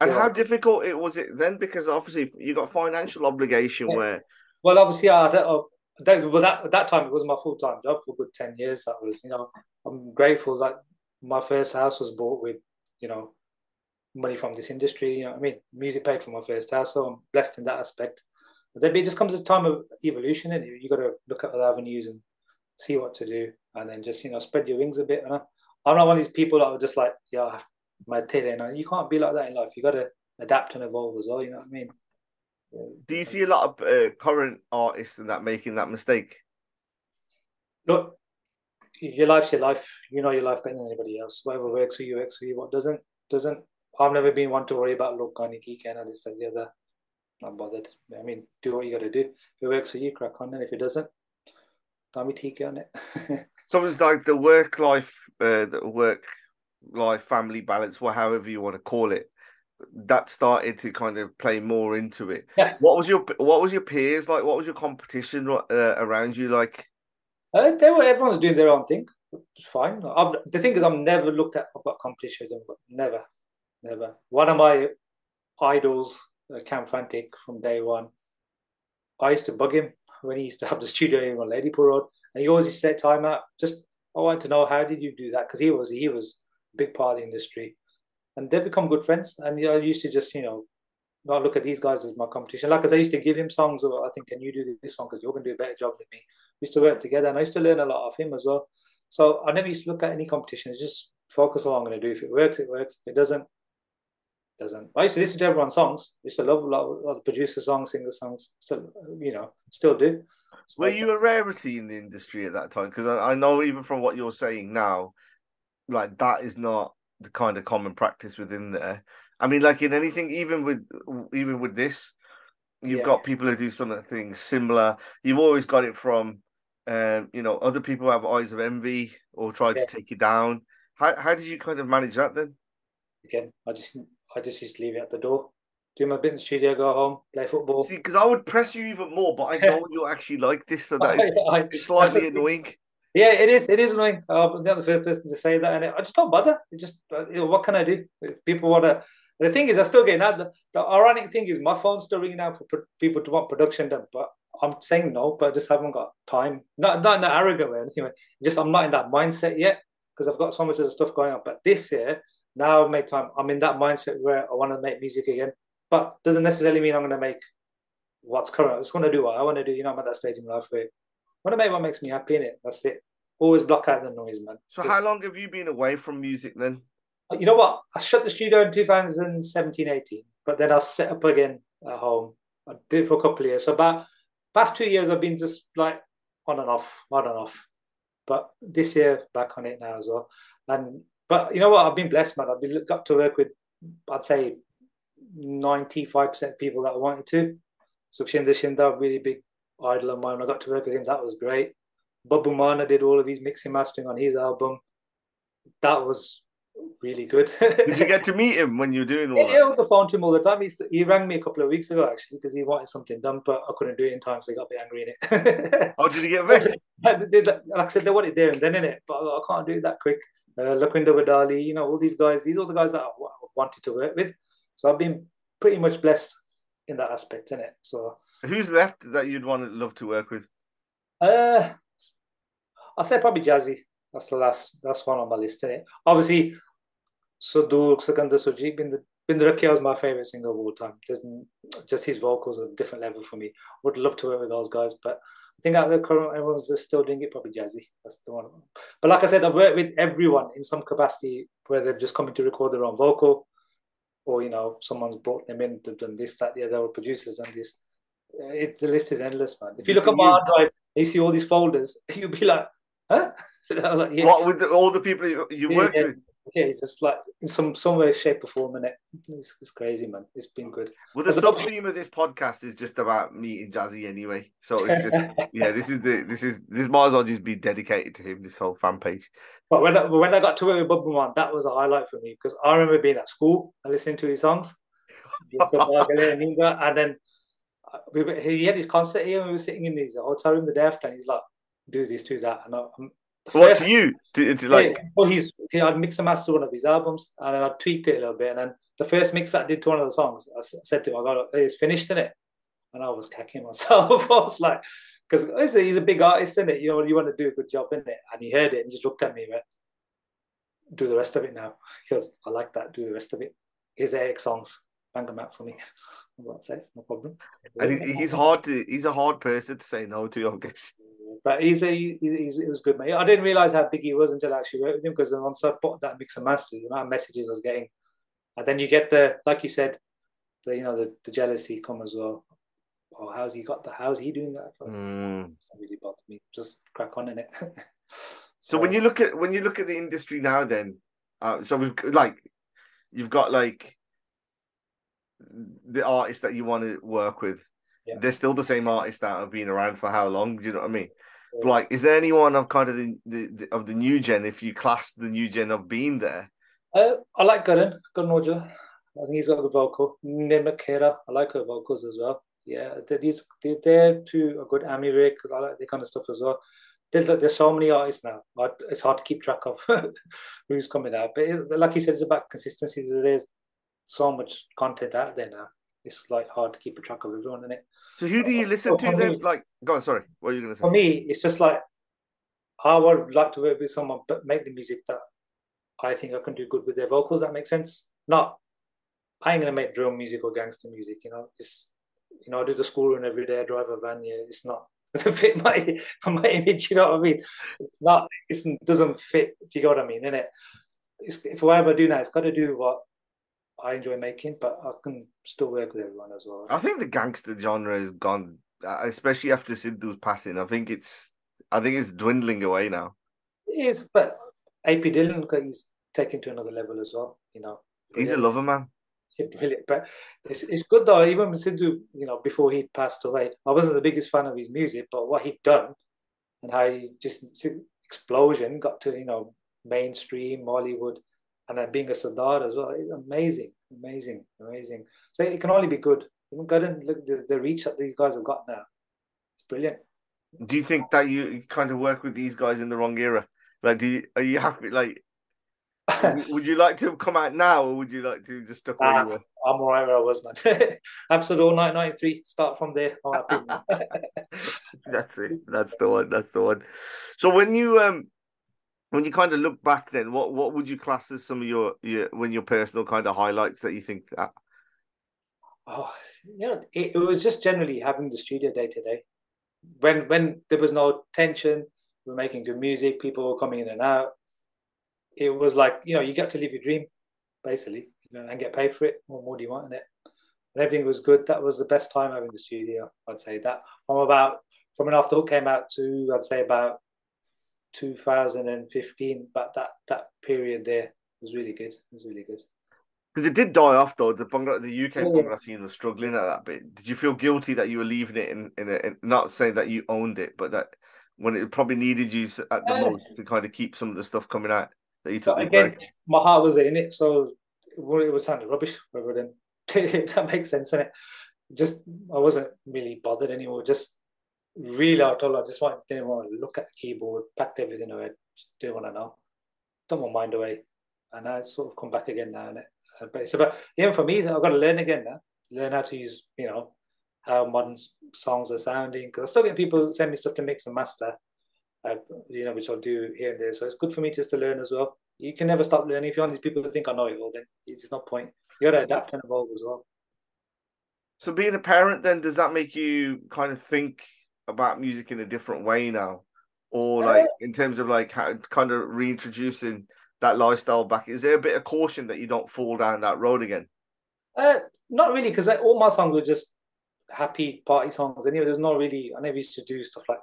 And how difficult it was it then? Because obviously you got financial obligation yeah. where. Well, obviously, I don't, well, that, at that time it was my full time job for good 10 years. That was, you know, I'm grateful that my first house was bought with, you know, money from this industry. You know, I mean, music paid for my first house, so I'm blessed in that aspect. But then it just comes a time of evolution, and you got to look at other avenues and see what to do, and then just you know spread your wings a bit. And I, I'm not one of these people that are just like, yeah, my tail and you can't be like that in life. You got to adapt and evolve as well. You know what I mean? Do you see a lot of uh, current artists in that making that mistake? Look, your life's your life. You know your life better than anybody else. Whatever works for you works for you. What doesn't doesn't. I've never been one to worry about look, kind of geek and this and the other. Not bothered. I mean, do what you got to do. If it works for you, crack on. And if it doesn't, Tommy TK on it. so it's like the work life, uh, the work life family balance, or however you want to call it. That started to kind of play more into it. Yeah. What was your What was your peers like? What was your competition uh, around you like? Uh, they were everyone's doing their own thing. It's fine. I'm, the thing is, I've never looked at about competitions. Never, never. One of my idols, uh, Cam Frantic from day one. I used to bug him when he used to have the studio in on Ladypool Road, and he always used to take time out. Just I wanted to know how did you do that because he was he was a big part of the industry, and they become good friends. And I used to just you know not look at these guys as my competition. Like, as I used to give him songs, or I think, can you do this one because you're going to do a better job than me. We used to work together, and I used to learn a lot of him as well. So I never used to look at any competition. It's just focus on what I'm going to do. If it works, it works. If it doesn't, doesn't. I used to listen to everyone's songs. I used to love a lot of the producer songs, singer songs. Still, you know, still do. So, Were you a rarity in the industry at that time? Because I, I know even from what you're saying now, like that is not the kind of common practice within there. I mean, like in anything, even with even with this, you've yeah. got people who do something similar. You've always got it from, um, you know, other people have eyes of envy or try yeah. to take you down. How how did you kind of manage that then? Again, I just I just used to leave it at the door. Do my bit in the studio, go home, play football. See, because I would press you even more, but I know you actually like this, so that is slightly annoying. Yeah, it is. It is annoying. Uh, I'm not the first person to say that, and I just don't bother. It just, uh, you know, what can I do? If people want to the thing is, I still get out. The, the ironic thing is, my phone's still ringing out for pro- people to want production done, but I'm saying no, but I just haven't got time. Not not in an arrogant way, anything. Just I'm not in that mindset yet because I've got so much other stuff going on. But this year, now I've made time. I'm in that mindset where I want to make music again, but doesn't necessarily mean I'm going to make what's current. I just want to do what I want to do. You know, I'm at that stage in life where I want to make what makes me happy in it. That's it. Always block out the noise, man. So, just, how long have you been away from music then? Uh, you know what? I shut the studio in 2017, 18, but then I set up again at home. I did it for a couple of years. So about past two years, I've been just like on and off, on and off. But this year, back on it now as well. And but you know what? I've been blessed, man. I've been got to work with, I'd say, 95% of people that I wanted to. So Shinda Shinda, really big idol of mine. I got to work with him. That was great. Babbu Maan did all of his mixing mastering on his album. That was really good. Did you get to meet him when you were doing all yeah, that? Yeah, the phone to him all the time. He's, he rang me a couple of weeks ago actually because he wanted something done, but I couldn't do it in time, so he got a bit angry in it. oh, did he get vexed? like I said, they want it there and then in it, but I can't do it that quick. Uh, Lakhwinder Wadali, you know, all these guys, these are the guys that I wanted to work with. So I've been pretty much blessed in that aspect, in it. So who's left that you'd want to love to work with? Uh, I'll say probably Jazzy. That's the last. That's one on my list. Innit? Obviously, Sardool Sikander Sujit Binder Binder was my favorite singer of all time. Just, just his vocals are a different level for me. Would love to work with those guys, but think out of the current everyone's still doing it. Probably Jazzy. That's the one. But like I said, I've worked with everyone in some capacity where they've just come to record their own vocal, or you know, someone's brought them in. They've done this, that, the other. Producers done this. Uh, it, the list is endless, man. If you look at my hard drive, you see all these folders. You'll be like, huh? like, yeah. What with the, all the people you, you yeah, worked yeah. with? Yeah, just like in some some way, shape, or form, and it it's, it's crazy, man. It's been good. Well, the sub theme of this podcast is just about meeting Jazzy anyway. So it's just yeah, this is the this is this might as well just be dedicated to him. This whole fan page. But when I, when I got to work with Babbu Maan, that was a highlight for me because I remember being at school and listening to his songs, and then uh, we, he had his concert here, and we were sitting in his hotel room the day after, and he's like, "Do this, do that," and I'm what to you? To, to like, yeah, well, he's he, I'd mix and master one of his albums, and then I tweaked it a little bit. And then the first mix that I did to one of the songs, I said to him, "I got it. It's finished in it," and I was kicking myself. I was like, because he's a big artist in it. You know, you want to do a good job in it, and he heard it and just looked at me, went, "Do the rest of it now," because I like that. Do the rest of it. Here's eight songs. Bang them out for me. I'm say no problem. And he's hard to. He's a hard person to say no to. I guess. But he's a he's, he was good, mate. I didn't realize how big he was until I actually worked with him because once I put that mix and master, the amount of messages I was getting, and then you get the like you said, the you know the, the jealousy come as well. Oh, how's he got the? How's he doing that? Mm. really bothered me. Just crack on in it. so, so, when you look at when you look at the industry now, then, uh, so we've like, you've got like the artists that you want to work with yeah. they're still the same artists that have been around for how long? Do you know what I mean? Yeah. Like, is there anyone of kind of the, the, the, of the new gen, if you class the new gen of being there? Uh, I like Gurren, Gurren Oja. I think he's got a good vocal. Nimrat Khaira, I like her vocals as well. Yeah, these they're two are good. Ammy Virk, I like that kind of stuff as well. There's, there's so many artists now. It's hard to keep track of who's coming out. But it, like you said, it's about consistency. There's so much content out there now. It's like hard to keep a track of everyone, isn't it? So who do you uh, listen to then? Like, go on. Sorry, what are you going to say? For me, it's just like I would like to work with someone, but make the music that I think I can do good with their vocals. That makes sense. Not, I ain't gonna make drill music or gangster music. You know, it's you know I do the school run every day. I drive a van. Yeah, it's not fit my my image. You know what I mean? It's not. It doesn't fit. If you got what I mean, in it. It's, if whatever I do now, it's got to do what I enjoy making, but I can still work with everyone as well. I think the gangster genre has gone, uh, especially after Sidhu's passing. I think it's, I think it's dwindling away now. It is, but AP Dhillon, he's taken to another level as well. You know, he's a lover man. Brilliant, but it's it's good though. Even Sidhu, you know, before he passed away, I wasn't the biggest fan of his music, but what he'd done and how he just explosion got to you know mainstream Hollywood and then being a Sardar as well. It's amazing, amazing, amazing. So it can only be good. Even and look the, the reach that these guys have got now. It's brilliant. Do you think that you kind of work with these guys in the wrong era? Like, do you, are you happy? Like, would you like to come out now, or would you like to just stuck where you were? I'm alright where I was, man. Episode 1993. Start from there. That's it. That's the one. That's the one. So when you um when you kind of look back, then what what would you class as some of your your when your personal kind of highlights that you think that? Oh, know, it, it was just generally having the studio day to day. When when there was no tension, we were making good music, people were coming in and out. It was like you know you get to live your dream, basically, you know, and get paid for it. What more do you want in it? And everything was good. That was the best time having the studio. I'd say that from about from an after hook came out to I'd say about 2015, but that that period there was really good. It was really good. Because it did die off though. The the UK oh. Bhangra scene was struggling at that bit. Did you feel guilty that you were leaving it in in, a, in not saying that you owned it, but that when it probably needed you at the most to kind of keep some of the stuff coming out that you took again, break? my heart was in it, so it was sounding rubbish. Rather than that makes sense, in it. Just I wasn't really bothered anymore. Just really I told her I just want, didn't want to look at the keyboard, packed everything away, just want to know. Don't want mind away. And I sort of come back again now. And it, uh, but it's about, even for me, I've got to learn again now. Learn how to use, you know, how modern songs are sounding. Because I still get people send me stuff to mix and master, uh, you know, which I'll do here and there. So it's good for me just to learn as well. You can never stop learning. If you're one of these people who think I know it all, then it's no point. You got to adapt and evolve as well. So being a parent, then does that make you kind of think about music in a different way now, or like in terms of like how, kind of reintroducing that lifestyle back? Is there a bit of caution that you don't fall down that road again? Uh, not really, because all my songs were just happy party songs. Anyway, there's not really. I never used to do stuff like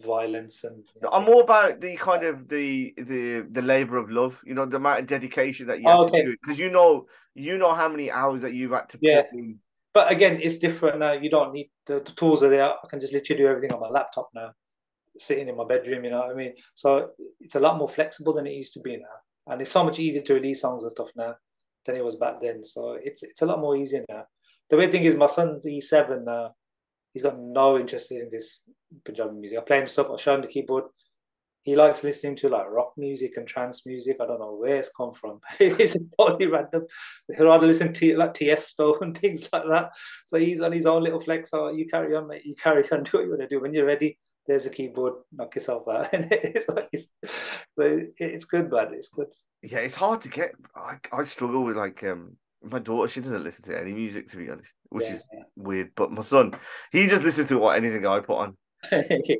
violence and. You know, I'm more about the kind of the the the labor of love. You know, the amount of dedication that you have oh, okay. to do because you know you know how many hours that you've had to yeah. put in but again, it's different now. You don't need the, the, tools are there. I can just literally do everything on my laptop now, sitting in my bedroom. You know what I mean? So it's a lot more flexible than it used to be now, and it's so much easier to release songs and stuff now than it was back then. So it's it's a lot more easier now. The weird thing is, my son's E7 now. He's got no interest in this Punjabi music. I play him stuff. I show him the keyboard he likes listening to like rock music and trance music. I don't know where it's come from. it's totally random. He'd rather listen to like Tiesto and things like that. So he's on his own little flex. So you carry on, mate. You carry on. Do what you want to do. When you're ready, there's a keyboard. Knock yourself out. And it's like it's, it's good, man. It's good. Yeah, it's hard to get. I, I struggle with like um my daughter. She doesn't listen to any music to be honest, which yeah, is yeah. weird. But my son, he just listens to what anything I put on.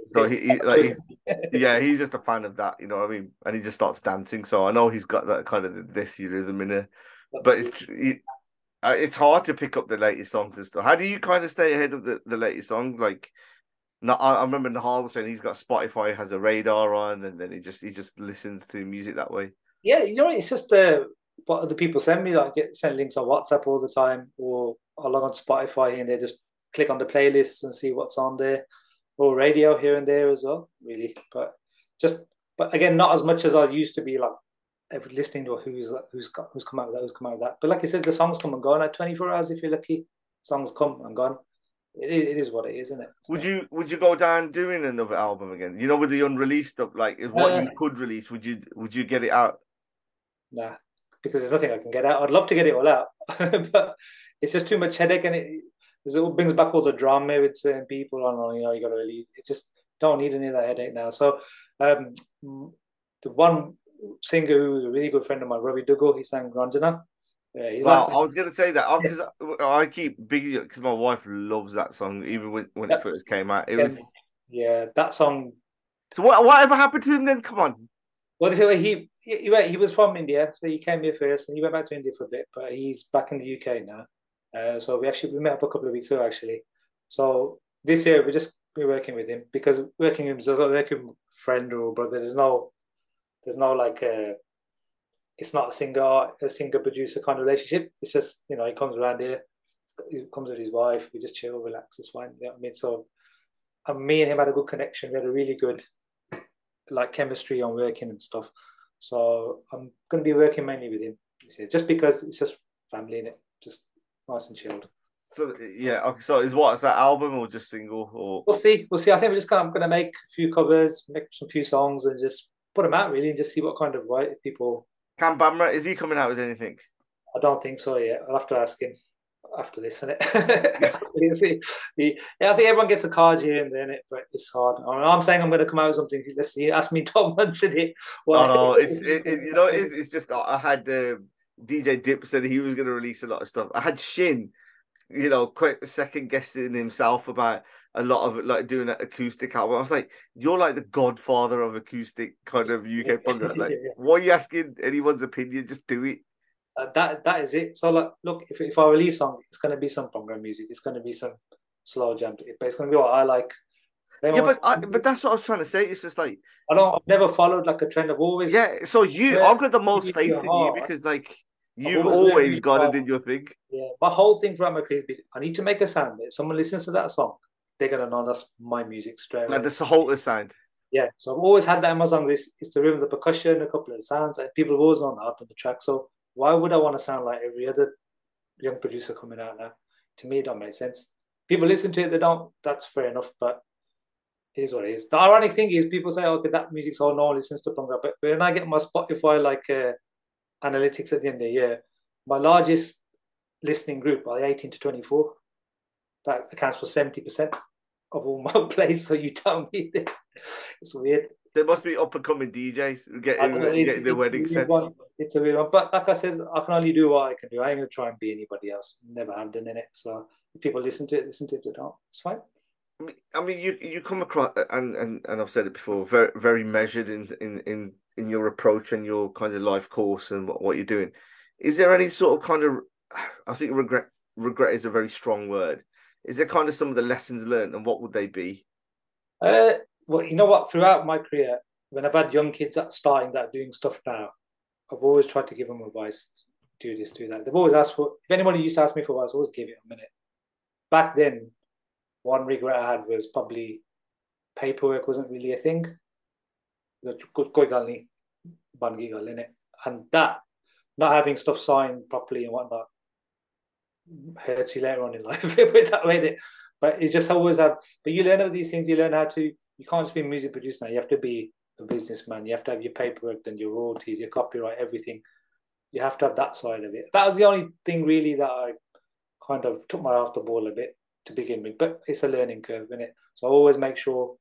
so he, he like he, yeah, he's just a fan of that, you know what I mean? And he just starts dancing. So I know he's got that kind of this rhythm in it, but it's it, uh, it's hard to pick up the latest songs and stuff. How do you kind of stay ahead of the, the latest songs? Like, not I, I remember Nahal was saying he's got Spotify has a radar on, and then he just he just listens to music that way. Yeah, you know, it's just uh, what other people send me. Like, get send links on WhatsApp all the time, or I log on Spotify and they just click on the playlists and see what's on there or radio here and there as well, really. But just, but again, not as much as I used to be like listening to who's who's got, who's come out of that, who's come out with that. But like I said, the songs come and go. At 24 hours, if you're lucky, songs come and gone. It is, it is what it is, isn't it? Would you would you go down doing another album again? You know, with the unreleased stuff, like what uh, you could release, would you would you get it out? Nah, because there's nothing I can get out. I'd love to get it all out, but it's just too much headache, and it it brings back all the drama with certain people. On you know, you got to release. It just don't need any of that headache now. So, um, the one singer who was a really good friend of mine, Ravi Duggal, he sang Ranjana. Yeah, he's well, like, I was gonna say that because yeah. I keep big because my wife loves that song even when, when it first came out. It was yeah, that song. So what whatever happened to him then? Come on. Well, he he he was from India, so he came here first, and he went back to India for a bit, but he's back in the UK now. Uh, so we actually we met up a couple of weeks ago actually. So this year we're just we're working with him because working with him is like a friend or brother. There's no there's no like a, uh, it's not a singer a singer producer kind of relationship. It's just you know he comes around here, he comes with his wife. We just chill, relax. It's fine. You know what I mean? So, and me and him had a good connection. We had a really good like chemistry on working and stuff. So I'm going to be working mainly with him just because it's just family and it, just nice and chilled. So yeah, okay. So is what is that album or just single or? We'll see. We'll see. I think we're just kind of going to make a few covers, make some few songs, and just put them out really, and just see what kind of right people. Cam Bamra is he coming out with anything? I don't think so yet. I'll have to ask him after this, isn't it? yeah, I think everyone gets a card here and then, it, but it's hard. I'm saying I'm going to come out with something. Let's see. Ask me 12 months in it. Well, no, no, it's it, it, you know, it's, it's just I had uh, DJ Dip said he was going to release a lot of stuff. I had Shin you know, quite second guessing himself about a lot of like doing an acoustic album. I was like, you're like the godfather of acoustic kind of UK punk. Like, why are you asking anyone's opinion? Just do it. Uh, that that is it. So like, look, if if I release song, it's gonna be some program music. It's gonna be some slow jam, but it's gonna be what I like. yeah, but I, but that's what I was trying to say. It's just like I don't. I've never followed like a trend. of always. Yeah. So you, I've got the most faith in you because like You've always got it in your thing. Yeah, my whole thing for my career I need to make a sound. If someone listens to that song, they're gonna know that's my music straight away. Like the Saholta sound. Yeah, so I've always had that in my song. This is the rhythm, the percussion, a couple of sounds, and people have always known that on the track. So why would I want to sound like every other young producer coming out now? To me, it don't make sense. People listen to it, they don't. That's fair enough, but it is what it is. The ironic thing is, people say, "Okay, that music's all no one listens to punk," but when I get my Spotify like. Uh, analytics at the end of the year, my largest listening group are 18 to 24. That accounts for 70% of all my plays. So you tell me it's weird. There must be up and coming DJs getting, know, getting the wedding sets. It's a weird one. But like I said, I can only do what I can do. I ain't gonna try and be anybody else. Never have done in it. So if people listen to it, listen to it. They don't. It's fine. I mean, you you come across, and and and I've said it before, very very measured in in in in your approach and your kind of life course and what, what you're doing. Is there any sort of kind of, I think regret regret is a very strong word. Is there kind of some of the lessons learned, and what would they be? Uh, well, you know what? Throughout my career, when I've had young kids that starting that doing stuff now, I've always tried to give them advice. Do this, do that. They've always asked for. If anybody used to ask me for advice, I always give it a minute. Back then, one regret I had was probably paperwork wasn't really a thing कोई गल नहीं बन गई गल in it and that not having stuff signed properly and whatnot hurts you later on in life with that way but it just always have but you learn of these things you learn how to you can't just be a music producer now you have to be a businessman you have to have your paperwork and your royalties your copyright everything you have to have that side of it that was the only thing really that I kind of took my off the ball a bit to begin with but it's a learning curve isn't it so I always make sure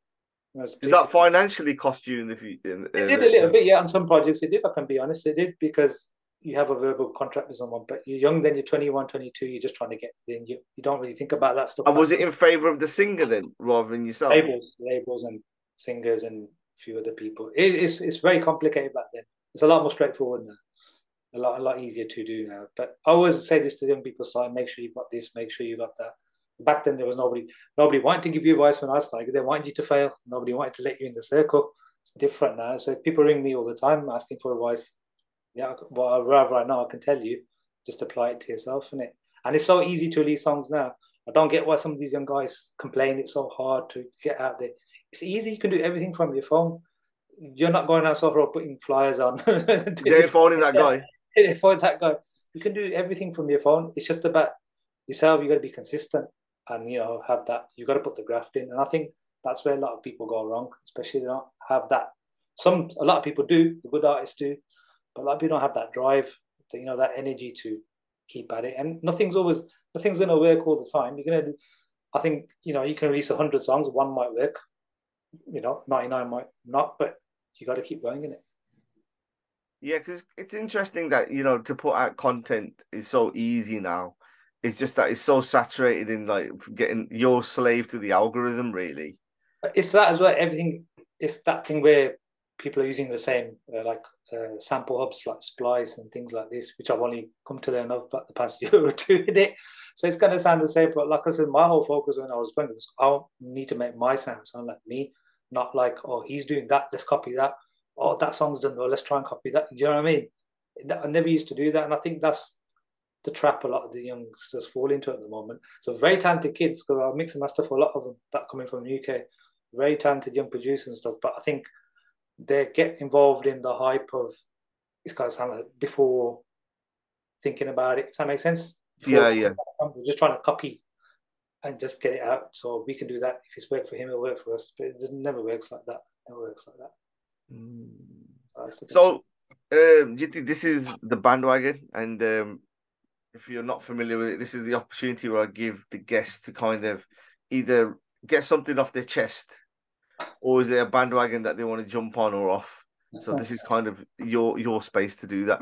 did that financially cost you in the future? It did a little bit, yeah. On some projects, it did. I can be honest, it did because you have a verbal contract with someone, but you're young then, you're 21, 22, you're just trying to get in. You, you don't really think about that stuff. And was it in favor of the singer then, rather than yourself? Labels, labels, and singers, and a few other people. It, it's it's very complicated back then. It's a lot more straightforward now. A lot, a lot easier to do now. But I always say this to young people: so make sure you've got this, make sure you've got that back then there was nobody nobody wanted to give you advice when I started. They wanted you to fail. Nobody wanted to let you in the circle. It's different now. So people ring me all the time asking for advice. Yeah, well, whatever I know, I can tell you. Just apply it to yourself, and it. And it's so easy to release songs now. I don't get why some of these young guys complain it's so hard to get out there. It's easy. You can do everything from your phone. You're not going out software putting flyers on. They're phoning that guy. They're phoning that guy. You can do everything from your phone. It's just about yourself. You got to be consistent and you know have that you've got to put the graft in and i think that's where a lot of people go wrong especially they don't have that some a lot of people do the good artists do but a lot of people don't have that drive you know that energy to keep at it. And nothing's always nothing's gonna work all the time. You're gonna I think you know you can release hundred songs, one might work, you know, ninety nine might not, but you got to keep going in it. Yeah, because it's interesting that you know to put out content is so easy now. It's just that it's so saturated in like getting your slave to the algorithm, really. It's that as well. Everything. It's that thing where people are using the same uh, like uh, sample hubs like Splice and things like this, which I've only come to learn of about the past year or two in it. So it's going to sound the same, but like I said, my whole focus when I was playing was I need to make my sound sound like me, not like oh he's doing that, let's copy that. Oh that song's done well, let's try and copy that. Do you know what I mean? I never used to do that, and I think that's the trap a lot of the youngsters fall into at the moment. So very talented kids, because I mix and master for a lot of them that coming from the UK, very talented young producers and stuff. But I think they get involved in the hype of it's got to sound like before thinking about it. Does that make sense? Before yeah, yeah. We're just trying to copy and just get it out. So we can do that. If it's worked for him, it'll work for us. But it just never works like that. It never works like that. Mm. So, so um, this is the Bhandwagon, and um, if you're not familiar with it, this is the opportunity where I give the guests to kind of either get something off their chest or is it a bandwagon that they want to jump on or off? So this is kind of your your space to do that.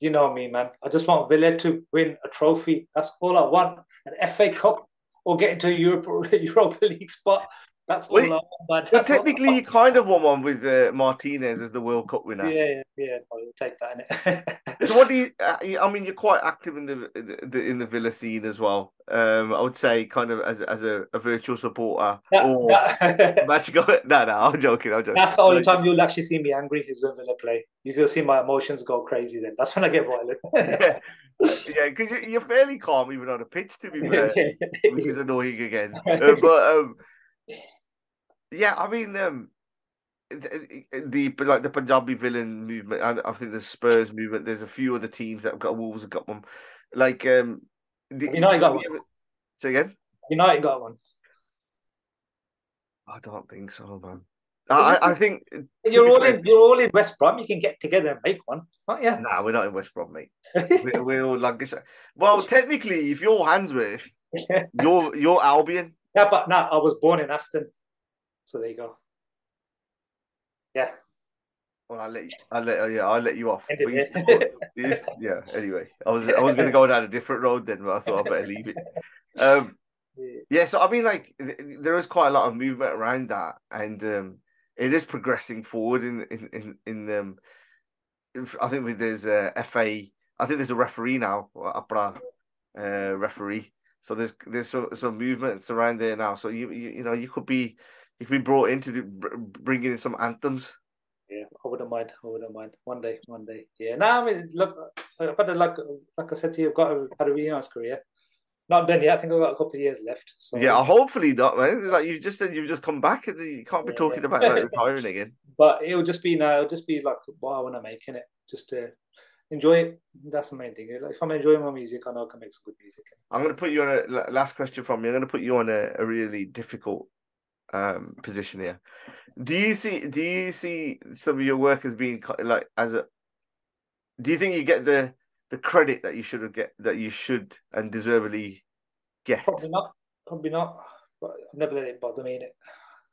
You know me, man. I just want Villa to win a trophy. That's all I want. An FA Cup or get into a Europe, Europa League spot. That's all well, I Well, technically, you kind of won one with uh, Martinez as the World Cup winner. Yeah, yeah, yeah. I'll take that. So, what do you? Uh, I mean, you're quite active in the, the in the Villa scene as well. Um, I would say, kind of as as a, a virtual supporter that, or that, match go. No, no, I'm joking. I'm joking. That's the only time you'll actually see me angry is when Villa play. You can see my emotions go crazy. Then that's when I get violent. yeah, yeah, because you're fairly calm even on a pitch, to be fair, which is annoying again. Uh, but um, yeah, I mean, um, the, the like the Punjabi villain movement, and I think the Spurs movement. There's a few other teams that have got Wolves have got one. Like um, the, United got one. Ever, say again. United got one. I don't think so, man. I, I think you're all in. You're all in West Brom. You can get together and make one, aren't you? Nah, we're not in West Brom, mate. we're, we're all like this. Well, technically, if you're Handsworth, you're you're Albion. Yeah, but no, nah, I was born in Aston. So there you go. Yeah. Well, I'll let you. I'll let. Yeah, I'll let you off. yeah. Anyway, I was I was going to go down a different road then, but I thought I better leave it. Um, yeah. So I mean, like, there is quite a lot of movement around that, and um, it is progressing forward in in in, in um. I think there's a FA. I think there's a referee now, Apra uh, referee. So there's there's some, some movements around there now. So you, you you know you could be you could be brought in to do, bring in some anthems. Yeah, I wouldn't mind. I wouldn't mind. One day, one day. Yeah. Now, I mean, look, I've had a, like, like I said to you, I've got a, had a really nice career. Not done yet. I think I've got a couple of years left. So. Yeah, hopefully not, man. Like you just said, you've just come back, and you can't be yeah, talking yeah. about like, retiring again. But it'll just be now. It'll just be like what I want to make in it, just to enjoy it. That's the main thing. Like, if I'm enjoying my music, I know I can make some good music. I'm going to put you on a last question from me. I'm going to put you on a, a really difficult um, position here. Do you see? Do you see some of your work as being like as a? Do you think you get the the credit that you should have get that you should and deservedly get? Probably not. Probably not. But I've never let it bother me. In it.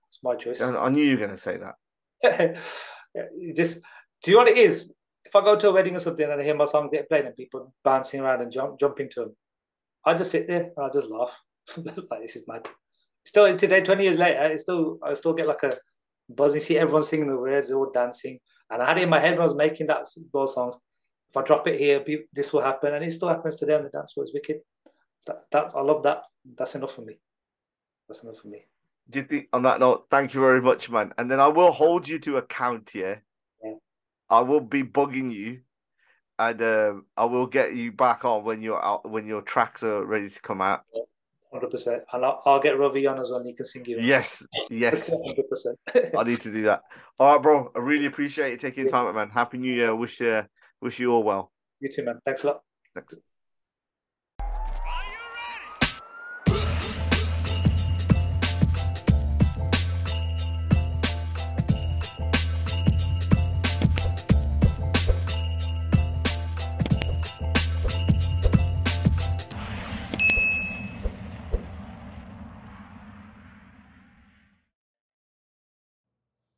It's my choice. I, I knew you were going to say that. just do you know what it is? If I go to a wedding or something and I hear my songs get played and people bouncing around and jump jumping to them, I just sit there and I just laugh. like this is mad still today, 20 years later, I still I still get like a buzz. You see everyone singing the words, they're all dancing. And I had it in my head when I was making that those songs. If I drop it here, this will happen, and it still happens today on the dance floor. It's wicked. That, that I love that. That's enough for me. That's enough for me. Do you think on that note? Thank you very much, man. And then I will hold you to account here. Yeah. I will be bugging you, and uh, I will get you back on when you're out when your tracks are ready to come out. Yeah hundred percent. And I'll, I'll, get Ravi on as well. He can sing you. Yes, yes, hundred percent. I need to do that. All right, bro. I really appreciate you taking time, man. Happy New Year. Wish you wish you all well. You too, man. Thanks a lot. Thanks.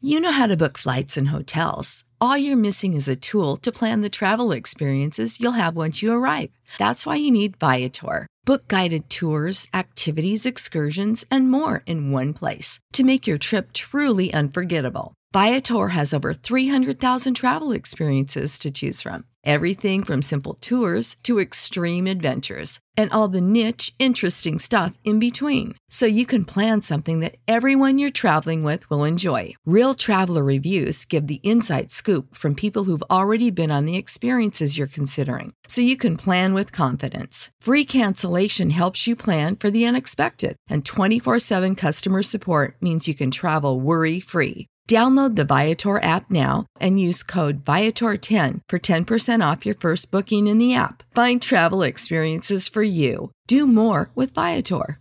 You know how to book flights and hotels. All you're missing is a tool to plan the travel experiences you'll have once you arrive. That's why you need Viator. Book guided tours, activities, excursions, and more in one place to make your trip truly unforgettable. Viator has over 300,000 travel experiences to choose from. Everything from simple tours to extreme adventures and all the niche, interesting stuff in between. So you can plan something that everyone you're traveling with will enjoy. Real traveler reviews give the inside scoop from people who've already been on the experiences you're considering. So you can plan with confidence. Free cancellation helps you plan for the unexpected, and 24 7 customer support means you can travel worry free. Download the Viator app now and use code Viator10 for 10% off your first booking in the app. Find travel experiences for you. Do more with Viator.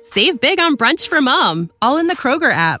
Save big on brunch for mom, all in the Kroger app.